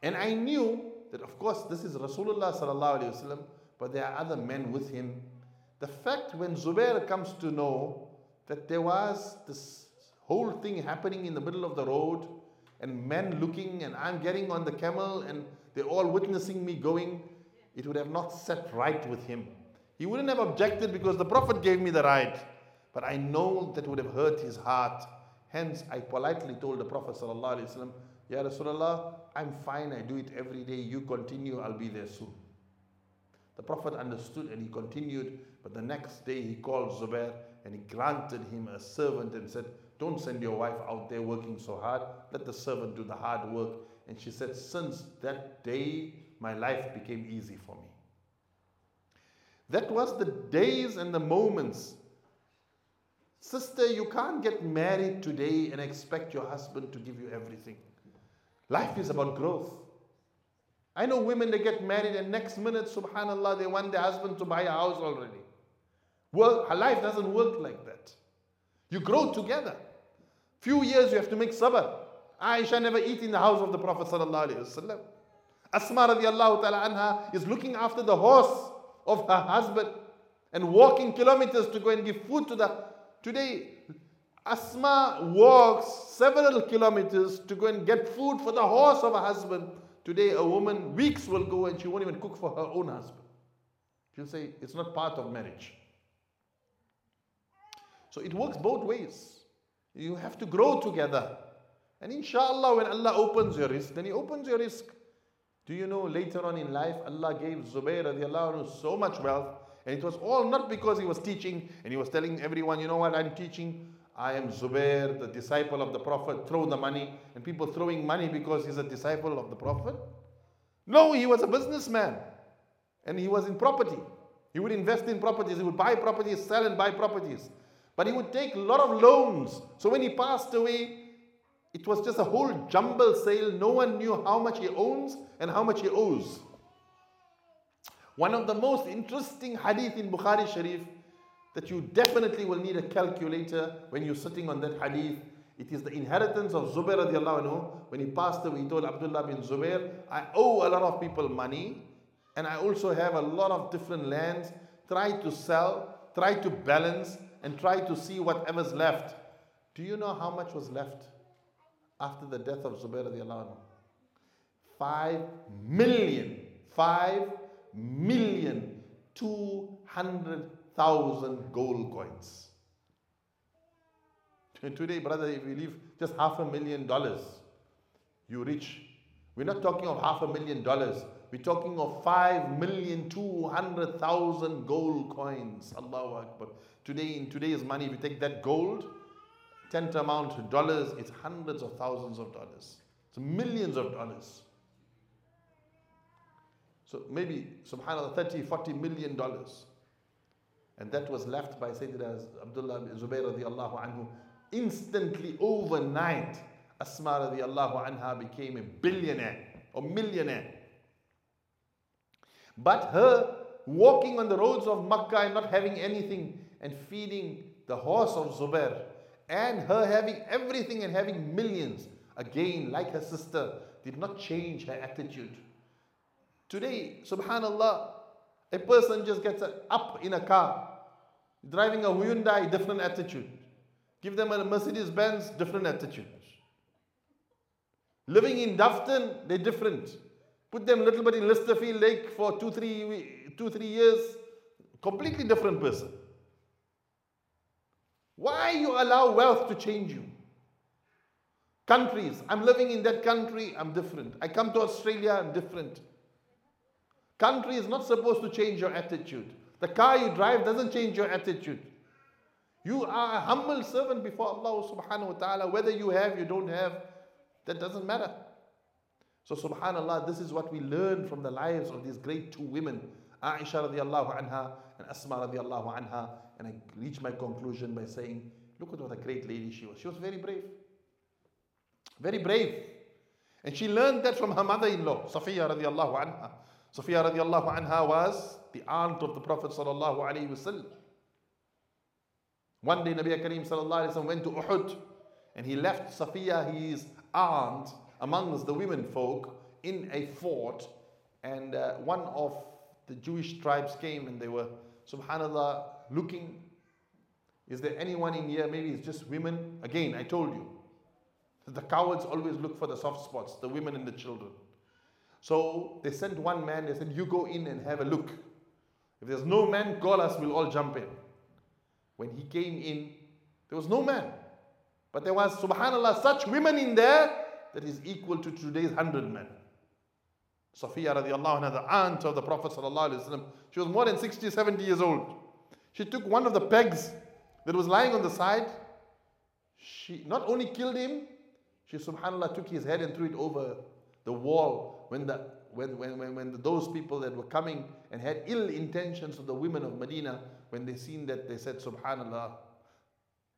and I knew that of course this is Rasulullah sallallahu alayhi wasallam, but there are other men with him. The fact when Zubair comes to know that there was this whole thing happening in the middle of the road and men looking and I'm getting on the camel and they're all witnessing me going, it would have not set right with him. He wouldn't have objected because the Prophet gave me the right. But I know that would have hurt his heart. Hence, I politely told the Prophet Ya Rasulullah, I'm fine, I do it every day. You continue, I'll be there soon. The Prophet understood and he continued. But the next day he called Zubair and he granted him a servant and said, don't send your wife out there working so hard. Let the servant do the hard work. And she said, Since that day, my life became easy for me. That was the days and the moments. Sister, you can't get married today and expect your husband to give you everything. Life is about growth. I know women, they get married and next minute, subhanAllah, they want their husband to buy a house already. Well, her life doesn't work like that. You grow together. Few years you have to make sabr. Aisha never eat in the house of the Prophet. Asma anha is looking after the horse of her husband and walking kilometers to go and give food to the. Today, Asma walks several kilometers to go and get food for the horse of her husband. Today, a woman weeks will go and she won't even cook for her own husband. She'll say, It's not part of marriage. So it works both ways. You have to grow together. And inshallah, when Allah opens your rizq, then He opens your rizq. Do you know later on in life, Allah gave Zubayr anhu so much wealth, and it was all not because he was teaching and he was telling everyone, you know what, I'm teaching. I am Zubair, the disciple of the Prophet, throw the money, and people throwing money because he's a disciple of the Prophet. No, he was a businessman, and he was in property. He would invest in properties, he would buy properties, sell and buy properties. But he would take a lot of loans. So when he passed away, it was just a whole jumble sale. No one knew how much he owns and how much he owes. One of the most interesting hadith in Bukhari Sharif that you definitely will need a calculator when you're sitting on that hadith. It is the inheritance of Zubair radiallahu anhu. When he passed away, he told Abdullah bin Zubair, I owe a lot of people money and I also have a lot of different lands. Try to sell, try to balance, and try to see whatever's left. Do you know how much was left after the death of Zubair radiallahu anhu? Five million, five million, two hundred thousand gold coins. Today, brother, if you leave just half a million dollars, you rich. We're not talking of half a million dollars. We're talking of five million two hundred thousand gold coins. Allahu Akbar. Today, in today's money, if you take that gold, ten amount of dollars, it's hundreds of thousands of dollars. It's millions of dollars. So maybe, subhanAllah, 30, 40 million dollars. And that was left by Sayyidina Abdullah bin Zubayr radiallahu anhu. Instantly, overnight, Asma radiallahu anha became a billionaire or millionaire. But her walking on the roads of Makkah and not having anything and feeding the horse of Zubair and her having everything and having millions, again, like her sister, did not change her attitude. Today, subhanallah, a person just gets up in a car, driving a Hyundai, different attitude. Give them a Mercedes Benz, different attitude. Living in Doveton, they're different. Put them a little bit in Lysterfield Lake for two, three, two, three years, completely different person. Why you allow wealth to change you? Countries, I'm living in that country, I'm different. I come to Australia, I'm different. Country is not supposed to change your attitude. The car you drive doesn't change your attitude. You are a humble servant before Allah subhanahu wa ta'ala. Whether you have, you don't have, that doesn't matter. So subhanallah, this is what we learn from the lives of these great two women, Aisha radiallahu anha and Asma radiallahu anha. And I reach my conclusion by saying, look at what a great lady she was. She was very brave. Very brave. And she learned that from her mother-in-law, Safiya radiallahu anha. Safiya radiallahu anha was the aunt of the Prophet sallallahu alayhi wasallam. One day Nabi Kareem sallallahu alayhi wasallam went to Uhud and he left Safiya, his aunt, amongst the women folk in a fort and uh, one of the Jewish tribes came and they were, subhanAllah, looking. Is there anyone in here? Maybe it's just women. Again, I told you. The cowards always look for the soft spots, the women and the children. So they sent one man, they said, You go in and have a look. If there's no man, call us, we'll all jump in. When he came in, there was no man. But there was, subhanAllah, such women in there that is equal to today's hundred men. Safiya radiallahu anha, the aunt of the Prophet sallallahu she was more than 60, 70 years old. She took one of the pegs that was lying on the side. She not only killed him, she subhanAllah took his head and threw it over the wall when the when, when, when, when those people that were coming and had ill intentions of the women of Medina, when they seen that, they said, Subhanallah,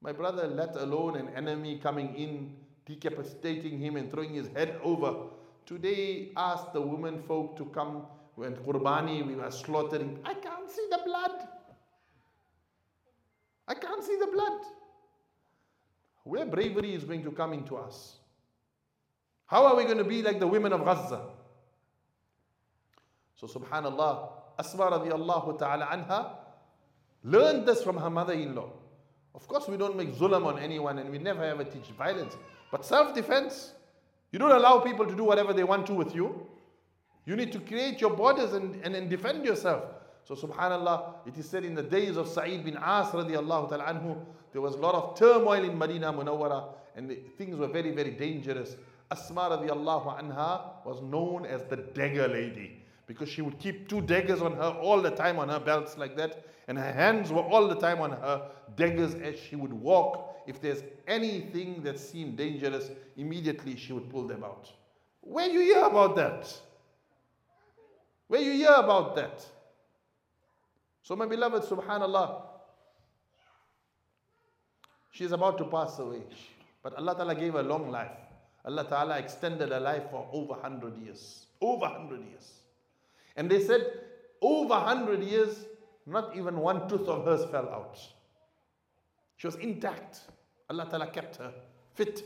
my brother, let alone an enemy coming in decapitating him and throwing his head over. Today, ask the women folk to come when Qurbani we were slaughtering. I can't see the blood. I can't see the blood. Where bravery is going to come into us. How are we going to be like the women of Gaza? So subhanallah, Asma radiallahu ta'ala anha learned this from her mother-in-law. Of course, we don't make zulm on anyone and we never ever teach violence. But self-defense, you don't allow people to do whatever they want to with you. You need to create your borders and, and, and defend yourself. So subhanallah, it is said in the days of Sa'id bin As anhu, there was a lot of turmoil in Medina Munawwara and things were very, very dangerous. Asma anha was known as the dagger lady because she would keep two daggers on her all the time on her belts like that and her hands were all the time on her daggers as she would walk. If there's anything that seemed dangerous immediately she would pull them out. Where you hear about that? Where you hear about that? So my beloved subhanallah she is about to pass away. But allah ta'ala gave her a long life. Allah ta'ala extended her life for over 100 years. Over 100 years. And they said, over 100 years, not even one tooth of hers fell out. She was intact. Allah Ta'ala kept her fit.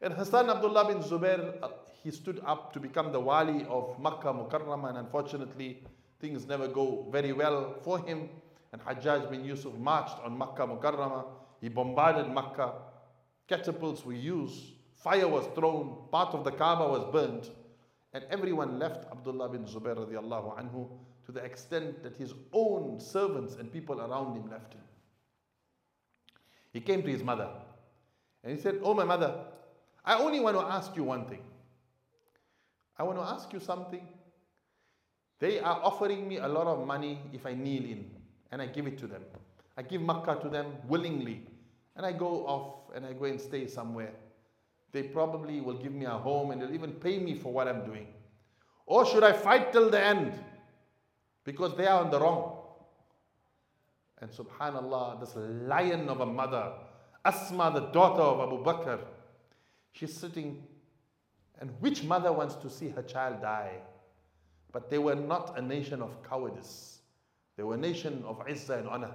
And her son Abdullah bin Zubair, uh, he stood up to become the wali of Makkah Mukarramah, and unfortunately, things never go very well for him. And Hajjaj bin Yusuf marched on Makkah Mukarramah. He bombarded Makkah. Catapults were used. Fire was thrown. Part of the Kaaba was burnt. And everyone left Abdullah bin Zubair radiallahu anhu to the extent that his own servants and people around him left him. He came to his mother and he said, Oh, my mother, I only want to ask you one thing. I want to ask you something. They are offering me a lot of money if I kneel in, and I give it to them. I give Makkah to them willingly, and I go off and I go and stay somewhere. They probably will give me a home and they'll even pay me for what I'm doing. Or should I fight till the end? Because they are on the wrong. And subhanAllah, this lion of a mother, Asma, the daughter of Abu Bakr, she's sitting. And which mother wants to see her child die? But they were not a nation of cowardice. They were a nation of izzah and honor.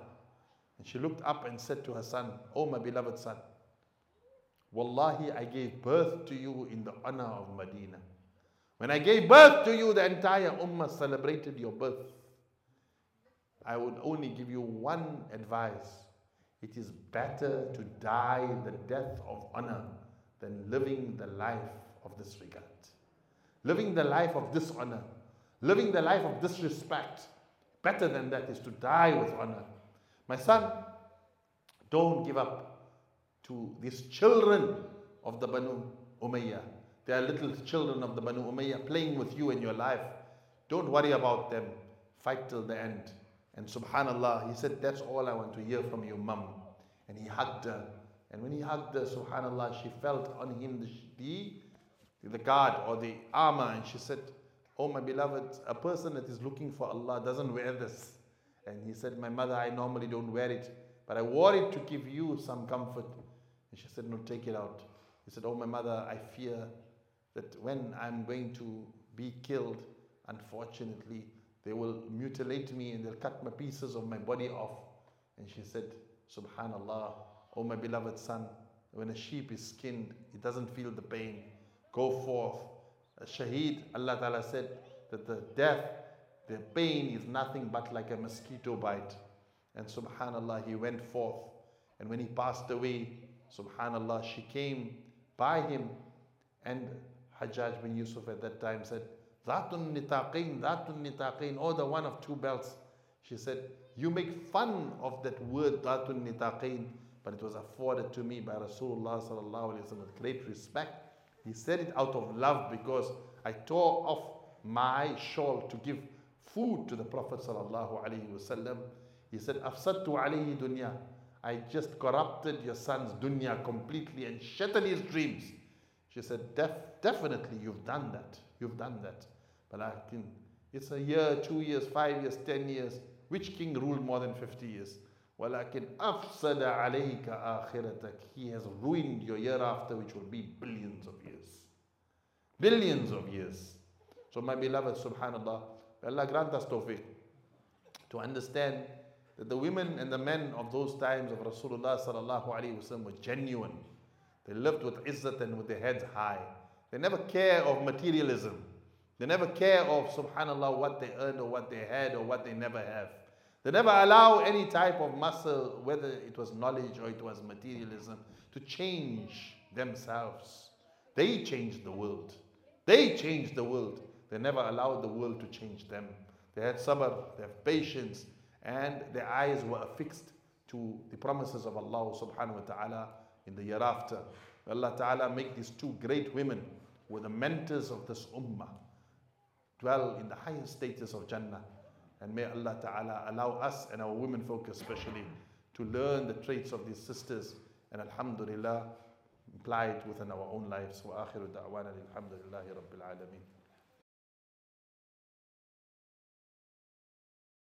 And she looked up and said to her son, Oh, my beloved son, Wallahi, I gave birth to you in the honor of Medina. When I gave birth to you, the entire ummah celebrated your birth. I would only give you one advice. It is better to die the death of honor than living the life of disregard. Living the life of dishonor, living the life of disrespect. Better than that is to die with honor. My son, don't give up to these children of the Banu Umayyah. They are little children of the Banu Umayyah playing with you in your life. Don't worry about them. Fight till the end. And subhanallah, he said, That's all I want to hear from you, mum. And he hugged her. And when he hugged her, subhanallah, she felt on him the, the, the guard or the armor. And she said, Oh, my beloved, a person that is looking for Allah doesn't wear this. And he said, My mother, I normally don't wear it, but I wore it to give you some comfort. And she said, No, take it out. He said, Oh, my mother, I fear that when I'm going to be killed, unfortunately, they will mutilate me and they'll cut my pieces of my body off. And she said, Subhanallah, oh my beloved son, when a sheep is skinned, it doesn't feel the pain. Go forth. A shaheed, Allah Ta'ala said that the death, the pain is nothing but like a mosquito bite. And subhanallah, he went forth. And when he passed away, Subhanallah, she came by him and Hajjaj bin Yusuf at that time said, Zatun nitaqin, Zatun nitaqin, oh the one of two belts. She said, you make fun of that word Zatun nitaqin, but it was afforded to me by Rasulullah sallallahu alaihi wasallam with great respect. He said it out of love because I tore off my shawl to give food to the Prophet sallallahu alaihi wasallam. He said, Afsadtu alayhi dunya. I just corrupted your son's dunya completely and shattered his dreams. She said, Def definitely you've done that. You've done that. But I can, it's a year, two years, five years, ten years. Which king ruled more than 50 years? وَلَكِنْ أَفْسَدَ عَلَيْكَ آخِرَتَكَ He has ruined your year after, which will be billions of years. Billions of years. So my beloved, subhanAllah, may Allah grant us tawfiq to understand that the women and the men of those times of Rasulullah sallallahu alaihi wasallam were genuine. They lived with izzat and with their heads high. They never care of materialism. They never care of, subhanAllah, what they earned or what they had or what they never have. They never allow any type of muscle, whether it was knowledge or it was materialism, to change themselves. They changed the world. They changed the world. They never allowed the world to change them. They had sabr, they had patience, and their eyes were affixed to the promises of Allah subhanahu wa ta'ala in the year after. Allah ta'ala make these two great women who were the mentors of this ummah dwell in the highest status of Jannah. And may Allah Ta'ala allow us and our women folk especially to learn the traits of these sisters and Alhamdulillah apply it within our own lives. Wa akhiru da'wana alhamdulillahi rabbil alameen.